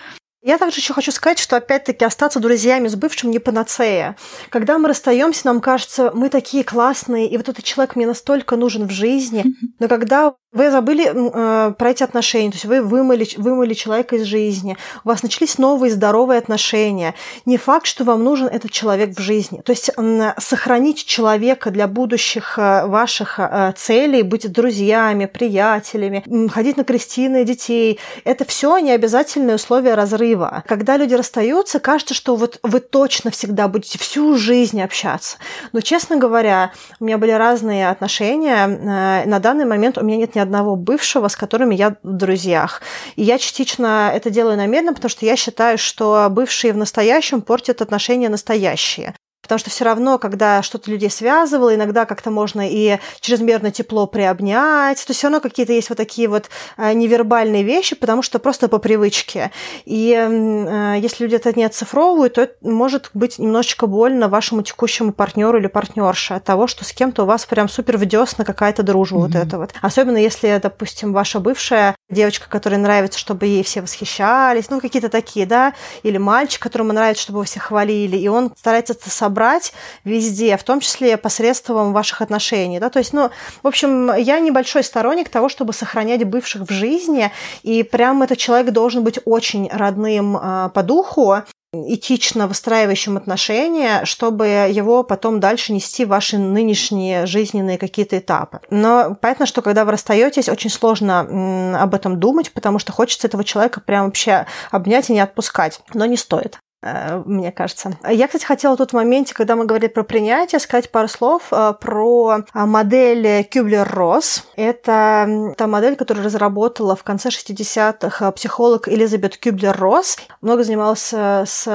Я также еще хочу сказать, что опять-таки остаться друзьями с бывшим не панацея. Когда мы расстаемся, нам кажется, мы такие классные, и вот этот человек мне настолько нужен в жизни. Но когда вы забыли э, про эти отношения, то есть вы вымыли, вымыли человека из жизни, у вас начались новые здоровые отношения. Не факт, что вам нужен этот человек в жизни. То есть э, сохранить человека для будущих э, ваших э, целей, быть друзьями, приятелями, э, ходить на крестины детей, это все не обязательные условия разрыва. Когда люди расстаются, кажется, что вот вы точно всегда будете всю жизнь общаться. Но, честно говоря, у меня были разные отношения. Э, на данный момент у меня нет ни одного бывшего, с которыми я в друзьях. И я частично это делаю намеренно, потому что я считаю, что бывшие в настоящем портят отношения настоящие. Потому что все равно, когда что-то людей связывало, иногда как-то можно и чрезмерно тепло приобнять, то все равно какие-то есть вот такие вот э, невербальные вещи, потому что просто по привычке. И э, если люди это не оцифровывают, то это может быть немножечко больно вашему текущему партнеру или партнерше от того, что с кем-то у вас прям супер вдесна какая-то дружба mm-hmm. вот это вот. Особенно если, допустим, ваша бывшая девочка, которой нравится, чтобы ей все восхищались, ну какие-то такие, да, или мальчик, которому нравится, чтобы вы все хвалили, и он старается это собрать брать везде, в том числе посредством ваших отношений. Да? То есть, ну, в общем, я небольшой сторонник того, чтобы сохранять бывших в жизни, и прям этот человек должен быть очень родным э, по духу, этично выстраивающим отношения, чтобы его потом дальше нести в ваши нынешние жизненные какие-то этапы. Но понятно, что когда вы расстаетесь, очень сложно об этом думать, потому что хочется этого человека прям вообще обнять и не отпускать. Но не стоит. Э, мне кажется. Я, кстати, хотела в тот моменте, когда мы говорили про принятие, сказать пару слов э, про э, модель Кюблер-Росс. Это та модель, которую разработала в конце 60-х психолог Элизабет Кюблер-Росс. Много занималась с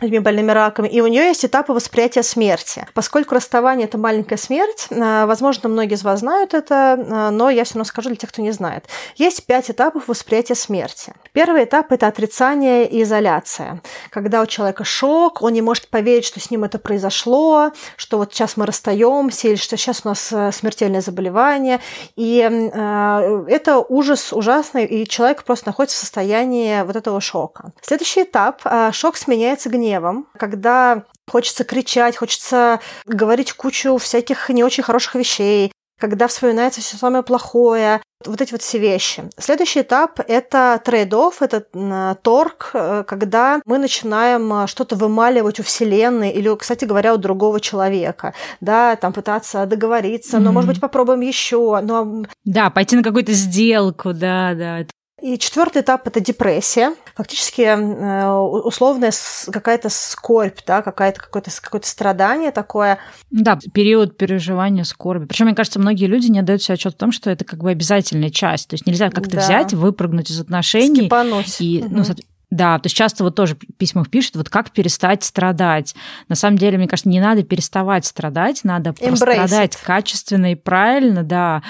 людьми больными раком. И у нее есть этапы восприятия смерти. Поскольку расставание – это маленькая смерть, возможно, многие из вас знают это, но я все равно скажу для тех, кто не знает. Есть пять этапов восприятия смерти. Первый этап – это отрицание и изоляция. Когда у человека шок, он не может поверить, что с ним это произошло, что вот сейчас мы расстаемся, или что сейчас у нас э, смертельное заболевание. И э, это ужас ужасный, и человек просто находится в состоянии вот этого шока. Следующий этап э, – шок сменяется гневом, когда Хочется кричать, хочется говорить кучу всяких не очень хороших вещей, когда вспоминается все самое плохое, вот эти вот все вещи. Следующий этап – это trade-off, это торг, э, когда мы начинаем э, что-то вымаливать у Вселенной или, кстати говоря, у другого человека, да, там пытаться договориться, mm-hmm. но, может быть, попробуем еще, но... Да, пойти на какую-то сделку, да, да. И четвертый этап это депрессия, фактически э, условная какая-то скорбь, да, какая-то какое-то какое-то страдание такое. Да, период переживания скорби. Причем, мне кажется, многие люди не отдают себе отчет в том, что это как бы обязательная часть. То есть нельзя как-то да. взять, выпрыгнуть из отношений Скипануть. и, угу. ну, да, то есть часто вот тоже в письмах пишут, вот как перестать страдать. На самом деле, мне кажется, не надо переставать страдать, надо Embrace страдать качественно и правильно, да,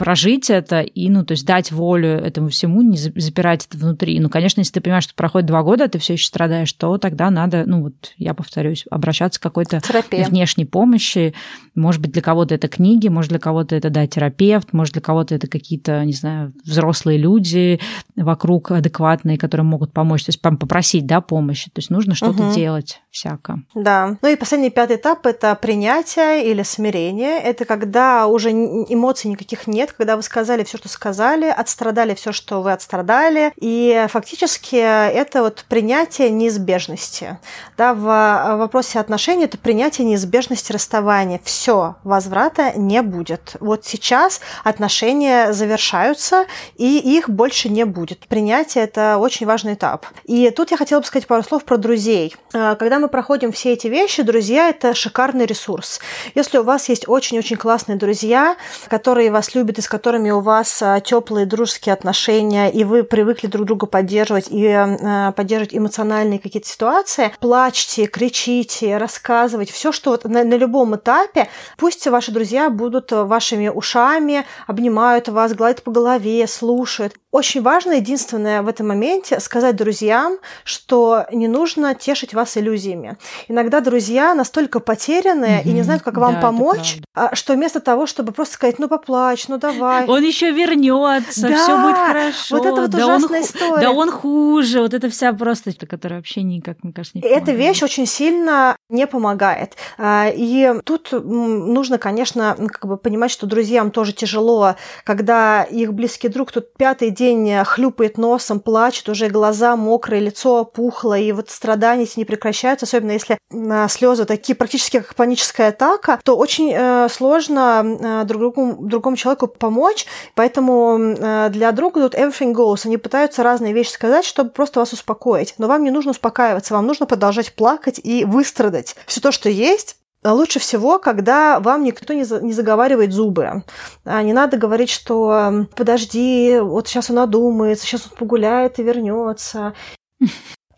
прожить это и, ну, то есть дать волю этому всему, не запирать это внутри. Ну, конечно, если ты понимаешь, что проходит два года, а ты все еще страдаешь, то тогда надо, ну, вот я повторюсь, обращаться к какой-то Терапия. внешней помощи. Может быть, для кого-то это книги, может, для кого-то это, да, терапевт, может, для кого-то это какие-то, не знаю, взрослые люди вокруг адекватные, которые могут помочь. То есть попросить, да, помощи. То есть нужно что-то угу. делать всяко. Да. Ну и последний пятый этап – это принятие или смирение. Это когда уже эмоций никаких нет, момент, когда вы сказали все, что сказали, отстрадали все, что вы отстрадали, и фактически это вот принятие неизбежности. Да, в вопросе отношений это принятие неизбежности расставания. Все, возврата не будет. Вот сейчас отношения завершаются, и их больше не будет. Принятие – это очень важный этап. И тут я хотела бы сказать пару слов про друзей. А, когда мы проходим все эти вещи, друзья – это шикарный ресурс. Если у вас есть очень-очень классные друзья, которые вас любят и с которыми у вас а, теплые дружеские отношения, и вы привыкли друг друга поддерживать и а, поддерживать эмоциональные какие-то ситуации, плачьте, кричите, рассказывайте, все, что вот на, на любом этапе, пусть ваши друзья будут вашими ушами, обнимают вас, гладят по голове, слушают. Очень важно, единственное в этом моменте, сказать друзьям, что не нужно тешить вас иллюзиями. Иногда друзья настолько потерянные mm-hmm. и не знают, как вам да, помочь, а, что вместо того, чтобы просто сказать, ну поплачь, ну давай. Он еще вернется, да, все будет хорошо. Вот это вот да ужасная он, история. Да он хуже, вот это вся просто, которая вообще никак, мне кажется, не помогает. Эта вещь очень сильно не помогает. А, и тут нужно, конечно, как бы понимать, что друзьям тоже тяжело, когда их близкий друг тут пятый день хлюпает носом, плачет, уже глаза мокрые, лицо опухло, и вот страдания эти не прекращаются, особенно если слезы такие практически как паническая атака, то очень э, сложно э, друг другу, другому человеку помочь, поэтому э, для друга тут everything goes, они пытаются разные вещи сказать, чтобы просто вас успокоить, но вам не нужно успокаиваться, вам нужно продолжать плакать и выстрадать. Все то, что есть, а лучше всего, когда вам никто не, за, не заговаривает зубы. А не надо говорить, что подожди, вот сейчас он одумается, сейчас он погуляет и вернется.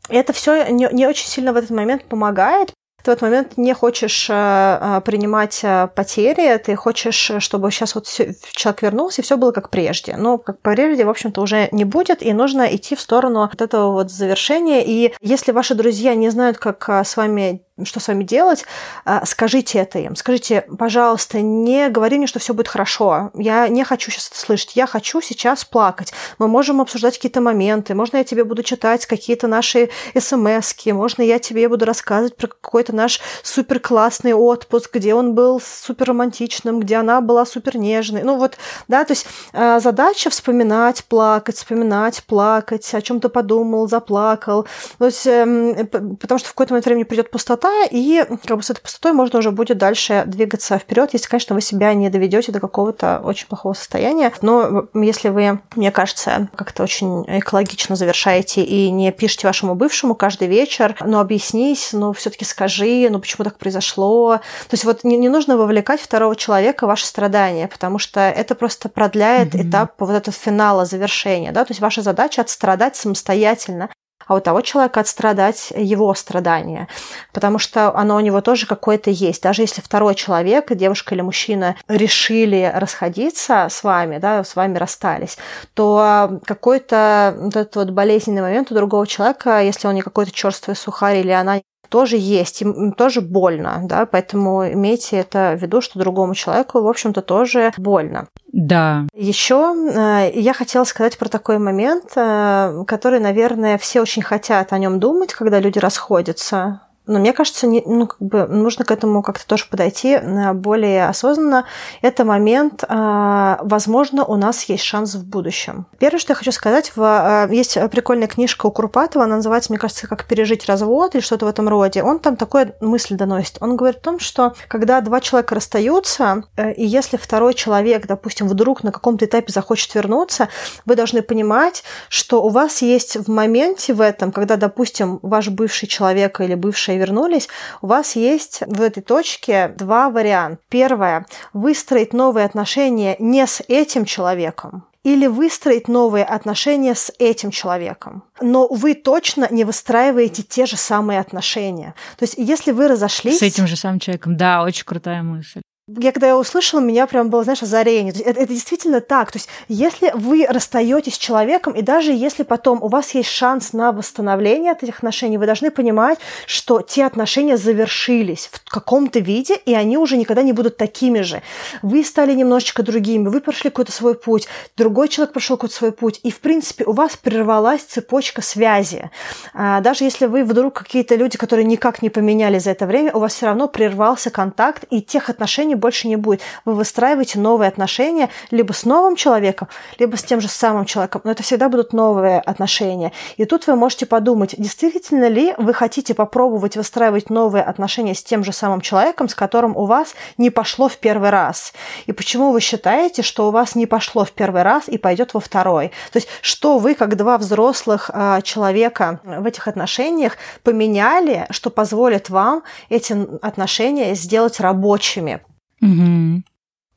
Это все не, не очень сильно в этот момент помогает, ты в этот момент не хочешь э, э, принимать э, потери, ты хочешь, чтобы сейчас вот человек вернулся, и все было как прежде. Но как прежде, в общем-то, уже не будет, и нужно идти в сторону вот этого вот завершения. И если ваши друзья не знают, как с вами что с вами делать, а, скажите это им. Скажите, пожалуйста, не говори мне, что все будет хорошо. Я не хочу сейчас это слышать. Я хочу сейчас плакать. Мы можем обсуждать какие-то моменты. Можно я тебе буду читать какие-то наши смс Можно я тебе буду рассказывать про какой-то наш супер классный отпуск, где он был супер романтичным, где она была супер нежной. Ну вот, да, то есть а, задача вспоминать, плакать, вспоминать, плакать, о чем-то подумал, заплакал. То есть, эм, потому что в какой-то момент времени придет пустота, и как бы с этой пустотой можно уже будет дальше двигаться вперед, если, конечно, вы себя не доведете до какого-то очень плохого состояния. Но если вы, мне кажется, как-то очень экологично завершаете и не пишете вашему бывшему каждый вечер, ну объяснись, ну все-таки скажи, ну почему так произошло. То есть вот не, не нужно вовлекать второго человека в ваши страдания, потому что это просто продляет mm-hmm. этап вот этого финала, завершения. Да? То есть ваша задача отстрадать самостоятельно а у того человека отстрадать его страдания, потому что оно у него тоже какое-то есть. Даже если второй человек, девушка или мужчина, решили расходиться с вами, да, с вами расстались, то какой-то вот этот вот болезненный момент у другого человека, если он не какой-то черствый сухарь или она тоже есть, им тоже больно, да, поэтому имейте это в виду, что другому человеку, в общем-то, тоже больно. Да. Еще э, я хотела сказать про такой момент, э, который, наверное, все очень хотят о нем думать, когда люди расходятся но мне кажется, не, ну, как бы нужно к этому как-то тоже подойти э, более осознанно. Это момент, э, возможно, у нас есть шанс в будущем. Первое, что я хочу сказать, в, э, есть прикольная книжка у Курпатова, она называется, мне кажется, «Как пережить развод» или что-то в этом роде. Он там такую мысль доносит. Он говорит о том, что когда два человека расстаются, и если второй человек, допустим, вдруг на каком-то этапе захочет вернуться, вы должны понимать, что у вас есть в моменте в этом, когда, допустим, ваш бывший человек или бывшая и вернулись, у вас есть в этой точке два варианта. Первое – выстроить новые отношения не с этим человеком, или выстроить новые отношения с этим человеком. Но вы точно не выстраиваете те же самые отношения. То есть, если вы разошлись... С этим же самым человеком, да, очень крутая мысль я когда я услышала, меня прям было, знаешь, озарение. Это, это действительно так. То есть, если вы расстаетесь с человеком, и даже если потом у вас есть шанс на восстановление от этих отношений, вы должны понимать, что те отношения завершились в каком-то виде, и они уже никогда не будут такими же. Вы стали немножечко другими, вы прошли какой-то свой путь, другой человек прошел какой-то свой путь, и, в принципе, у вас прервалась цепочка связи. А, даже если вы вдруг какие-то люди, которые никак не поменялись за это время, у вас все равно прервался контакт, и тех отношений больше не будет. Вы выстраиваете новые отношения либо с новым человеком, либо с тем же самым человеком, но это всегда будут новые отношения. И тут вы можете подумать, действительно ли вы хотите попробовать выстраивать новые отношения с тем же самым человеком, с которым у вас не пошло в первый раз. И почему вы считаете, что у вас не пошло в первый раз и пойдет во второй? То есть, что вы, как два взрослых э, человека в этих отношениях, поменяли, что позволит вам эти отношения сделать рабочими? Угу.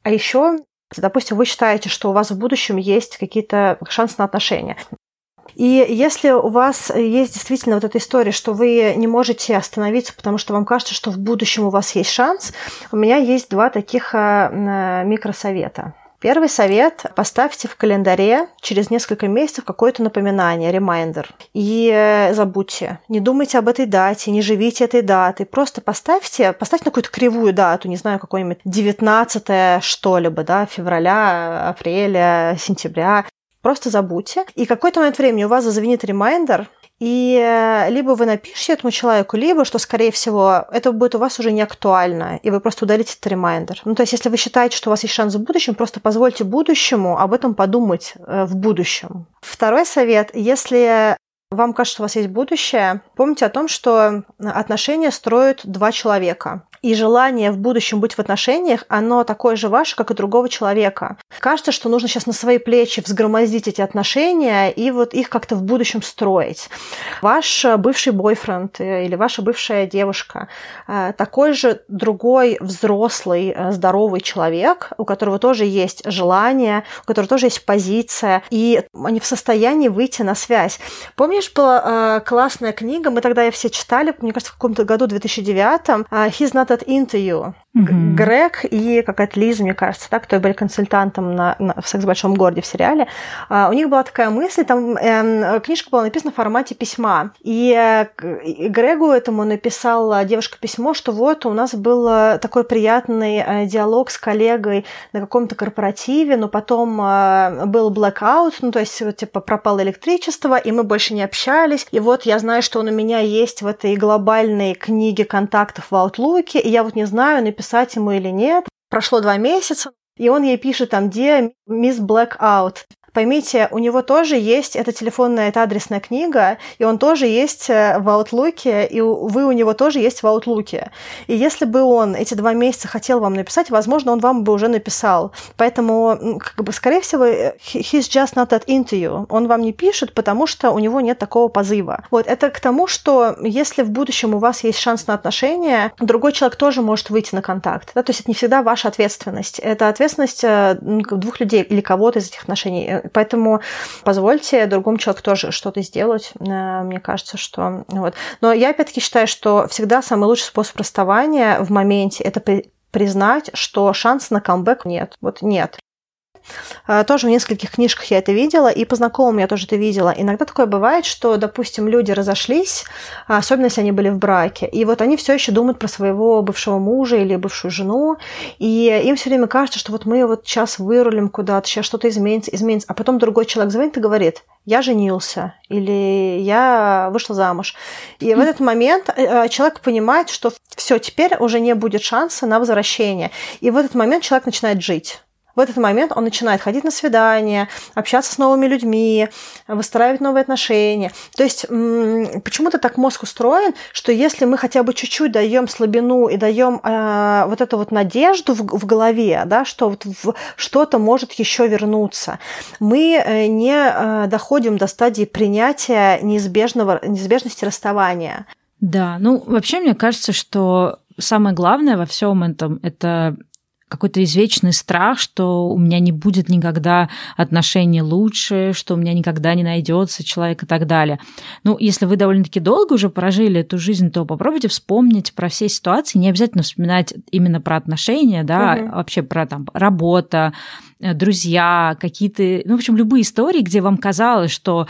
А еще, допустим, вы считаете, что у вас в будущем есть какие-то шансы на отношения. И если у вас есть действительно вот эта история, что вы не можете остановиться, потому что вам кажется, что в будущем у вас есть шанс, у меня есть два таких э, микросовета. Первый совет – поставьте в календаре через несколько месяцев какое-то напоминание, ремайдер. И э, забудьте. Не думайте об этой дате, не живите этой датой. Просто поставьте, поставьте на какую-то кривую дату, не знаю, какой-нибудь 19 что-либо, да, февраля, апреля, сентября. Просто забудьте. И какой-то момент времени у вас зазвенит ремайдер, и э, либо вы напишите этому человеку, либо, что, скорее всего, это будет у вас уже не актуально, и вы просто удалите этот ремайдер. Ну, то есть, если вы считаете, что у вас есть шанс в будущем, просто позвольте будущему об этом подумать э, в будущем. Второй совет. Если вам кажется, что у вас есть будущее, помните о том, что отношения строят два человека и желание в будущем быть в отношениях, оно такое же ваше, как и другого человека. Кажется, что нужно сейчас на свои плечи взгромоздить эти отношения и вот их как-то в будущем строить. Ваш бывший бойфренд э, или ваша бывшая девушка э, такой же другой взрослый, э, здоровый человек, у которого тоже есть желание, у которого тоже есть позиция, и они в состоянии выйти на связь. Помнишь, была классная книга, мы тогда ее все читали, мне кажется, в каком-то году, 2009, «He's not этот интервью. Mm-hmm. Грег и какая-то Лиза, мне кажется, так, которые были консультантом на, на, в «Секс в большом городе» в сериале, а, у них была такая мысль, там э, книжка была написана в формате письма. И э, Грегу этому написала девушка письмо, что вот у нас был э, такой приятный э, диалог с коллегой на каком-то корпоративе, но потом э, был blackout, ну то есть вот, типа пропало электричество, и мы больше не общались. И вот я знаю, что он у меня есть в этой глобальной книге контактов в Outlook, и я вот не знаю, написать ему или нет. Прошло два месяца, и он ей пишет там, где мисс Blackout. Поймите, у него тоже есть эта телефонная, эта адресная книга, и он тоже есть э, в Outlook, и вы у него тоже есть в Outlook. И если бы он эти два месяца хотел вам написать, возможно, он вам бы уже написал. Поэтому, как бы, скорее всего, э, he's just not that into you. Он вам не пишет, потому что у него нет такого позыва. Вот, это к тому, что если в будущем у вас есть шанс на отношения, другой человек тоже может выйти на контакт. Да? То есть это не всегда ваша ответственность. Это ответственность э, двух людей или кого-то из этих отношений Поэтому позвольте другому человеку тоже что-то сделать. Э, мне кажется, что... Вот. Но я опять-таки считаю, что всегда самый лучший способ расставания в моменте – это признать, что шанс на камбэк нет. Вот нет. Э, тоже в нескольких книжках я это видела, и по знакомым я тоже это видела. Иногда такое бывает, что, допустим, люди разошлись, особенно если они были в браке, и вот они все еще думают про своего бывшего мужа или бывшую жену, и им все время кажется, что вот мы вот сейчас вырулим куда-то, сейчас что-то изменится, изменится, а потом другой человек звонит и говорит, я женился или я вышла замуж. И в этот момент э, человек понимает, что все, теперь уже не будет шанса на возвращение. И в этот момент человек начинает жить в этот момент он начинает ходить на свидания, общаться с новыми людьми, выстраивать новые отношения. То есть почему-то так мозг устроен, что если мы хотя бы чуть-чуть даем слабину и даем э, вот эту вот надежду в, в голове, да, что вот что-то может еще вернуться, мы э, не э, доходим до стадии принятия неизбежного, неизбежности расставания. Да, ну вообще мне кажется, что самое главное во всем этом это какой-то извечный страх, что у меня не будет никогда отношений лучше, что у меня никогда не найдется человек и так далее. Ну, если вы довольно-таки долго уже прожили эту жизнь, то попробуйте вспомнить про все ситуации, не обязательно вспоминать именно про отношения, да, угу. вообще про там работа, э, друзья, какие-то, ну, в общем, любые истории, где вам казалось, что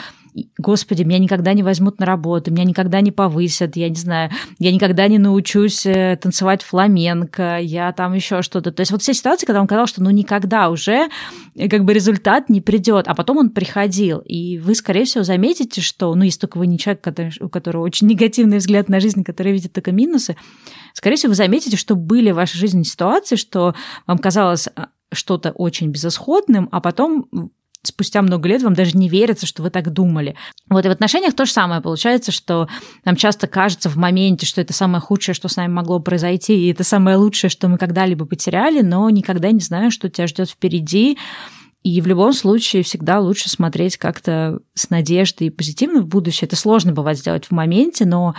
господи, меня никогда не возьмут на работу, меня никогда не повысят, я не знаю, я никогда не научусь э, танцевать фламенко, я там еще что-то. То есть вот все ситуации, когда он сказал, что ну никогда уже э, как бы результат не придет, а потом он приходил, и вы, скорее всего, заметите, что, ну, если только вы не человек, который, у которого очень негативный взгляд на жизнь, который видит только минусы, скорее всего, вы заметите, что были в вашей жизни ситуации, что вам казалось а, что-то очень безысходным, а потом спустя много лет вам даже не верится, что вы так думали. Вот и в отношениях то же самое получается, что нам часто кажется в моменте, что это самое худшее, что с нами могло произойти, и это самое лучшее, что мы когда-либо потеряли, но никогда не знаю, что тебя ждет впереди. И в любом случае всегда лучше смотреть как-то с надеждой и позитивно в будущее. Это сложно бывает сделать в моменте, но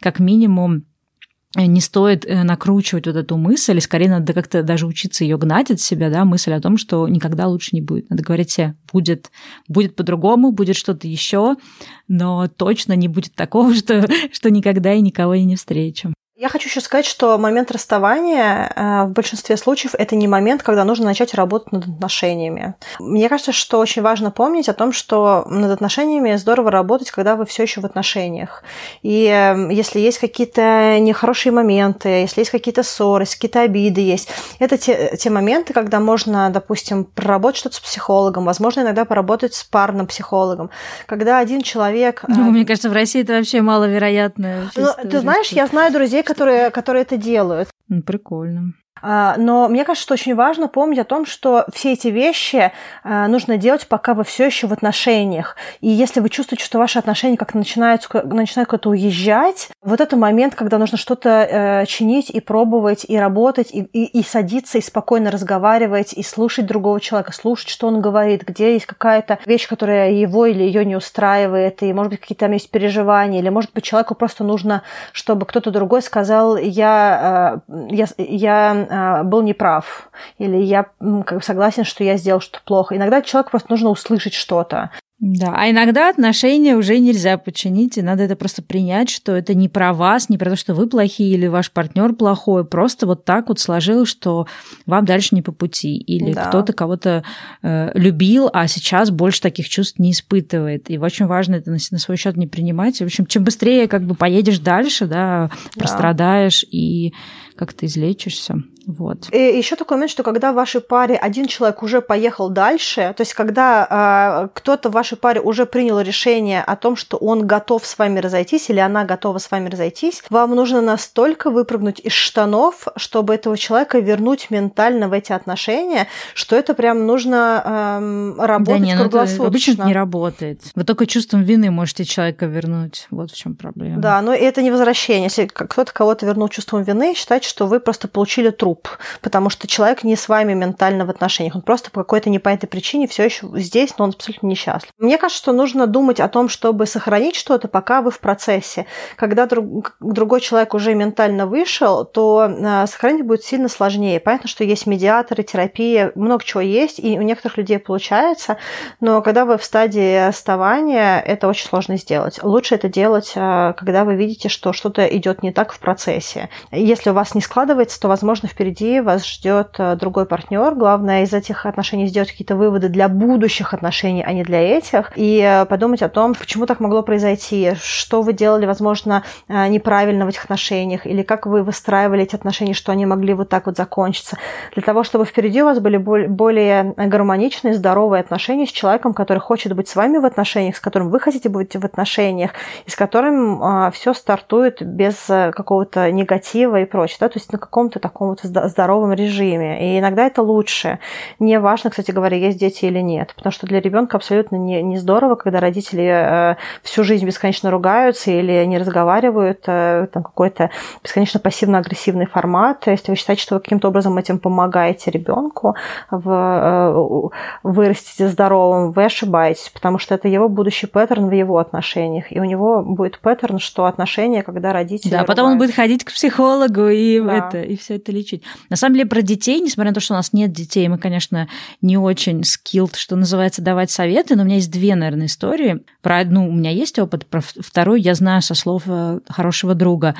как минимум не стоит э, накручивать вот эту мысль, и скорее надо как-то даже учиться ее гнать от себя, да, мысль о том, что никогда лучше не будет. Надо говорить себе, будет, будет по-другому, будет что-то еще, но точно не будет такого, что, что никогда и никого и не встречу. Я хочу еще сказать, что момент расставания э, в большинстве случаев это не момент, когда нужно начать работать над отношениями. Мне кажется, что очень важно помнить о том, что над отношениями здорово работать, когда вы все еще в отношениях. И э, если есть какие-то нехорошие моменты, если есть какие-то ссоры, какие-то обиды есть, это те, те моменты, когда можно, допустим, проработать что-то с психологом, возможно, иногда поработать с парным психологом. Когда один человек... Ну, мне кажется, в России это вообще маловероятно. Ну, ты знаешь, я знаю друзей, которые, которые это делают. Прикольно. А, но мне кажется, что очень важно помнить о том, что все эти вещи а, нужно делать, пока вы все еще в отношениях. И если вы чувствуете, что ваши отношения как-то начинают, начинают куда-то уезжать, вот это момент, когда нужно что-то э, чинить и пробовать, и работать, и, и, и садиться, и спокойно разговаривать, и слушать другого человека, слушать, что он говорит, где есть какая-то вещь, которая его или ее не устраивает, и, может быть, какие-то там есть переживания, или, может быть, человеку просто нужно, чтобы кто-то другой сказал, я, э, я, я а, был неправ, или я как согласен, что я сделал что-то плохо. Иногда человеку просто нужно услышать что-то. Да, а иногда отношения уже нельзя починить, и надо это просто принять, что это не про вас, не про то, что вы плохие или ваш партнер плохой, просто вот так вот сложилось, что вам дальше не по пути, или да. кто-то кого-то э, любил, а сейчас больше таких чувств не испытывает, и очень важно это на, на свой счет не принимать. В общем, чем быстрее как бы поедешь дальше, да, прострадаешь да. И как-то излечишься. Вот. И еще такой момент, что когда в вашей паре один человек уже поехал дальше, то есть когда э, кто-то в вашей паре уже принял решение о том, что он готов с вами разойтись или она готова с вами разойтись, вам нужно настолько выпрыгнуть из штанов, чтобы этого человека вернуть ментально в эти отношения, что это прям нужно э, работать да не, ну круглосуточно. обычно не работает. Вы только чувством вины можете человека вернуть. Вот в чем проблема. Да, но это не возвращение. Если кто-то кого-то вернул чувством вины, считайте, что вы просто получили труп потому что человек не с вами ментально в отношениях, он просто по какой-то непонятной причине все еще здесь, но он абсолютно несчастлив. Мне кажется, что нужно думать о том, чтобы сохранить что-то, пока вы в процессе. Когда друг, другой человек уже ментально вышел, то э, сохранить будет сильно сложнее. Понятно, что есть медиаторы, терапия, много чего есть, и у некоторых людей получается, но когда вы в стадии расставания, это очень сложно сделать. Лучше это делать, э, когда вы видите, что что-то идет не так в процессе. Если у вас не складывается, то, возможно, впереди вас ждет э, другой партнер. Главное из этих отношений сделать какие-то выводы для будущих отношений, а не для этих. И э, подумать о том, почему так могло произойти, что вы делали, возможно, э, неправильно в этих отношениях, или как вы выстраивали эти отношения, что они могли вот так вот закончиться. Для того, чтобы впереди у вас были более гармоничные, здоровые отношения с человеком, который хочет быть с вами в отношениях, с которым вы хотите быть в отношениях, и с которым все стартует без какого-то негатива и прочее. Да? То есть на каком-то таком вот здоровом режиме. И иногда это лучше. Не важно, кстати говоря, есть дети или нет. Потому что для ребенка абсолютно не, не здорово, когда родители э, всю жизнь бесконечно ругаются или не разговаривают, э, там какой-то бесконечно пассивно-агрессивный формат. Если вы считаете, что вы каким-то образом этим помогаете ребенку в, э, вырастить здоровым, вы ошибаетесь, потому что это его будущий паттерн в его отношениях. И у него будет паттерн, что отношения, когда родители... Да, потом он будет ходить к психологу и да. это, и все это лечить. На самом деле про детей, несмотря на то, что у нас нет детей, мы, конечно, не очень skilled, что называется, давать советы, но у меня есть две, наверное, истории. Про одну у меня есть опыт, про вторую я знаю со слов э, хорошего друга.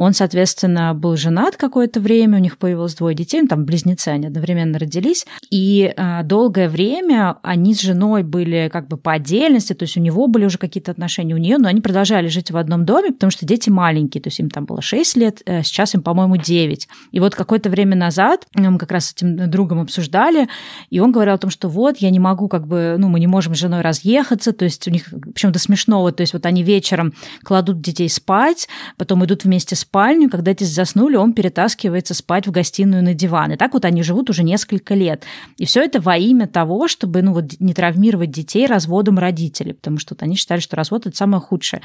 Он, соответственно, был женат какое-то время, у них появилось двое детей, ну, там близнецы, они одновременно родились. И э, долгое время они с женой были как бы по отдельности, то есть у него были уже какие-то отношения у нее, но они продолжали жить в одном доме, потому что дети маленькие, то есть им там было 6 лет, э, сейчас им, по-моему, 9. И вот какое-то время назад мы как раз с этим другом обсуждали, и он говорил о том, что вот я не могу как бы, ну, мы не можем с женой разъехаться, то есть у них почему-то смешного, то есть вот они вечером кладут детей спать, потом идут вместе спать, спальню, когда дети заснули, он перетаскивается спать в гостиную на диван. И так вот они живут уже несколько лет. И все это во имя того, чтобы ну, вот, не травмировать детей разводом родителей, потому что вот они считали, что развод это самое худшее.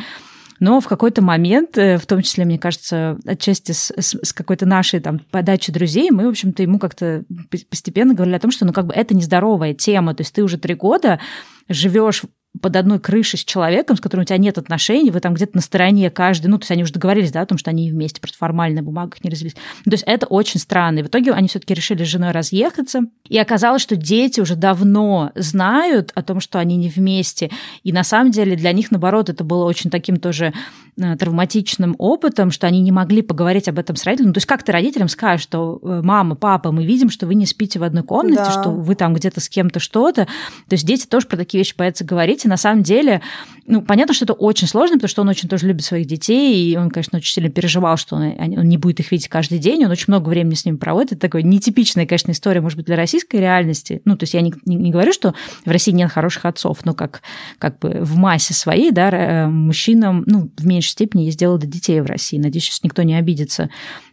Но в какой-то момент, э, в том числе, мне кажется, отчасти с, с, с какой-то нашей там подачи друзей, мы, в общем-то, ему как-то постепенно говорили о том, что ну как бы это нездоровая тема, то есть ты уже три года живешь под одной крышей с человеком, с которым у тебя нет отношений, вы там где-то на стороне каждый, ну, то есть они уже договорились, да, о том, что они вместе, просто формально на бумагах не развелись. То есть это очень странно. И в итоге они все-таки решили с женой разъехаться. И оказалось, что дети уже давно знают о том, что они не вместе. И на самом деле для них, наоборот, это было очень таким тоже травматичным опытом, что они не могли поговорить об этом с родителями. Ну, то есть как ты родителям скажешь, что э, мама, папа, мы видим, что вы не спите в одной комнате, да. что вы там где-то с кем-то что-то. То есть дети тоже про такие вещи боятся говорить. И на самом деле, ну, понятно, что это очень сложно, потому что он очень тоже любит своих детей, и он, конечно, очень сильно переживал, что он, он не будет их видеть каждый день, он очень много времени с ними проводит. Это такая нетипичная, конечно, история, может быть, для российской реальности. Ну, то есть я не, не, не говорю, что в России нет хороших отцов, но как, как бы в массе своей, да, э, мужчинам, ну, в меньшей меньшей степени есть дело до детей в России. Надеюсь, сейчас никто не обидится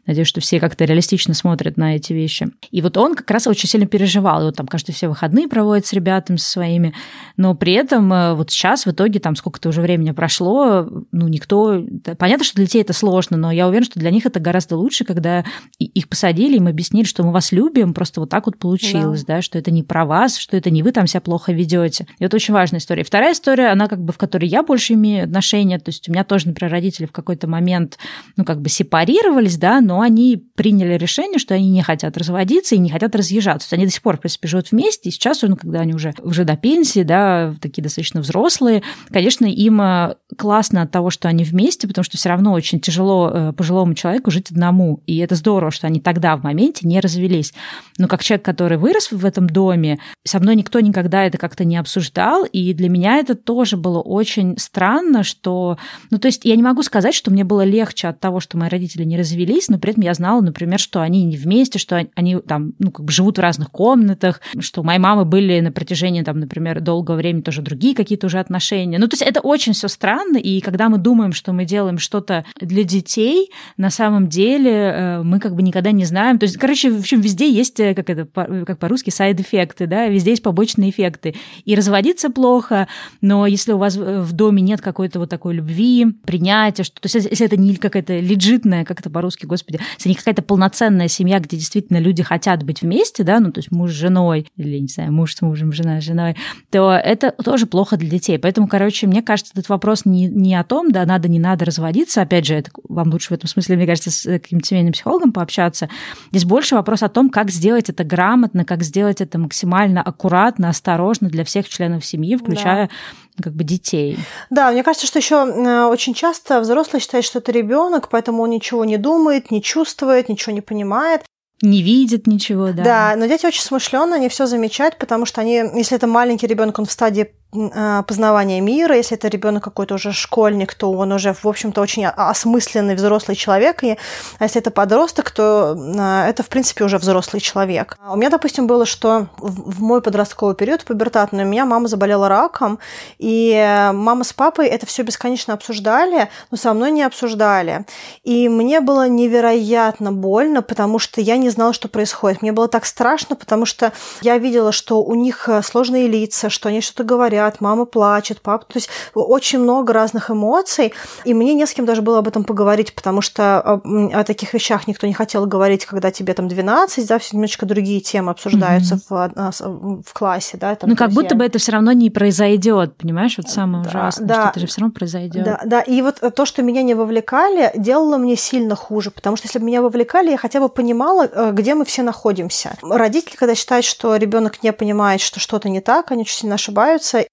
Надеюсь, что все как-то реалистично смотрят на эти вещи. И вот он как раз очень сильно переживал. И вот там каждый все выходные проводит с ребятами со своими. Но при этом э, вот сейчас в итоге там сколько-то уже времени прошло, ну, никто... Понятно, что для детей это сложно, но я уверена, что для них это гораздо лучше, когда их посадили, им объяснили, что мы вас любим, просто вот так вот получилось, да, да что это не про вас, что это не вы там себя плохо ведете. И это очень важная история. Вторая история, она как бы в которой я больше имею отношение, то есть у меня тоже, например, родители в какой-то момент, ну, как бы сепарировались, да, но но они приняли решение, что они не хотят разводиться и не хотят разъезжаться. То есть они до сих пор, в принципе, живут вместе, и сейчас, ну, когда они уже, уже до пенсии, да, такие достаточно взрослые, конечно, им э, классно от того, что они вместе, потому что все равно очень тяжело э, пожилому человеку жить одному. И это здорово, что они тогда в моменте не развелись. Но как человек, который вырос в этом доме, со мной никто никогда это как-то не обсуждал, и для меня это тоже было очень странно, что... Ну, то есть я не могу сказать, что мне было легче от того, что мои родители не развелись, но при этом я знала, например, что они не вместе, что они там, ну, как бы живут в разных комнатах, что у моей мамы были на протяжении, там, например, долгого времени тоже другие какие-то уже отношения. Ну, то есть это очень все странно, и когда мы думаем, что мы делаем что-то для детей, на самом деле э, мы как бы никогда не знаем. То есть, короче, в общем, везде есть, э, как это, как по-русски, сайд-эффекты, да, везде есть побочные эффекты. И разводиться плохо, но если у вас в доме нет какой-то вот такой любви, принятия, что, то есть если это не какая-то легитная, как это по-русски, господи, господи, если не какая-то полноценная семья, где действительно люди хотят быть вместе, да, ну, то есть муж с женой, или, не знаю, муж с мужем, жена с женой, то это тоже плохо для детей. Поэтому, короче, мне кажется, этот вопрос не, не о том, да, надо, не надо разводиться, опять же, это, вам лучше в этом смысле, мне кажется, с каким-то семейным психологом пообщаться. Здесь больше вопрос о том, как сделать это грамотно, как сделать это максимально аккуратно, осторожно для всех членов семьи, включая да как бы детей. Да, мне кажется, что еще э, очень часто взрослый считает, что это ребенок, поэтому он ничего не думает, не чувствует, ничего не понимает. не видят ничего, да. Да, но дети очень смышленые, они все замечают, потому что они, если это маленький ребенок, он в стадии познавания мира, если это ребенок какой-то уже школьник, то он уже, в общем-то, очень осмысленный взрослый человек, и а если это подросток, то а, это, в принципе, уже взрослый человек. У меня, допустим, было, что в мой подростковый период, пубертатный, у меня мама заболела раком, и мама с папой это все бесконечно обсуждали, но со мной не обсуждали. И мне было невероятно больно, потому что я не знала, что происходит. Мне было так страшно, потому что я видела, что у них э, сложные лица, что они что-то говорят, мама плачет, папа. То есть очень много разных эмоций, и мне не с кем даже было об этом поговорить, потому что о, о таких вещах никто не хотел говорить, когда тебе там 12, да, все немножечко другие темы обсуждаются mm-hmm. в, в классе, да. Там, ну, как будто бы это все равно не произойдет, понимаешь, вот самое да, ужасное, да, что это же все равно произойдет. Да, да, и вот то, что меня не вовлекали, делало мне сильно хуже, потому что если бы меня вовлекали, я хотя бы понимала, э, где мы все находимся. Родители, когда считают, что ребенок не понимает, что что-то не так, они очень сильно ошибаются.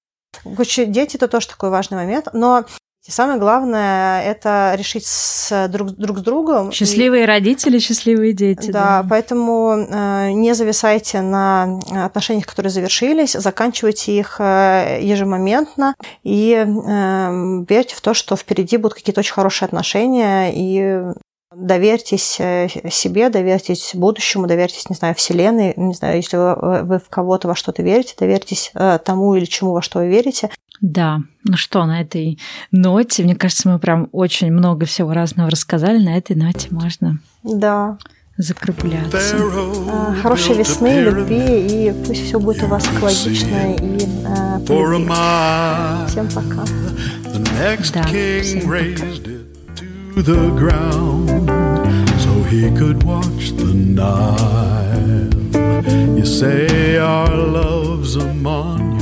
Дети это тоже такой важный момент. Но самое главное это решить с друг, друг с другом. Счастливые и... родители, счастливые дети. Да, да. поэтому э, не зависайте на отношениях, которые завершились, заканчивайте их э, ежемоментно и э, верьте в то, что впереди будут какие-то очень хорошие отношения и Доверьтесь э, себе, доверьтесь будущему, доверьтесь, не знаю, Вселенной, не знаю, если вы, вы в кого-то во что-то верите, доверьтесь э, тому или чему во что вы верите. Да, ну что, на этой ноте, мне кажется, мы прям очень много всего разного рассказали, на этой ноте можно да. закругляться. А, хорошей весны, любви, и пусть все будет у вас экологично и а, Всем пока. Да, всем пока. The ground so he could watch the Nile. You say our love's a monster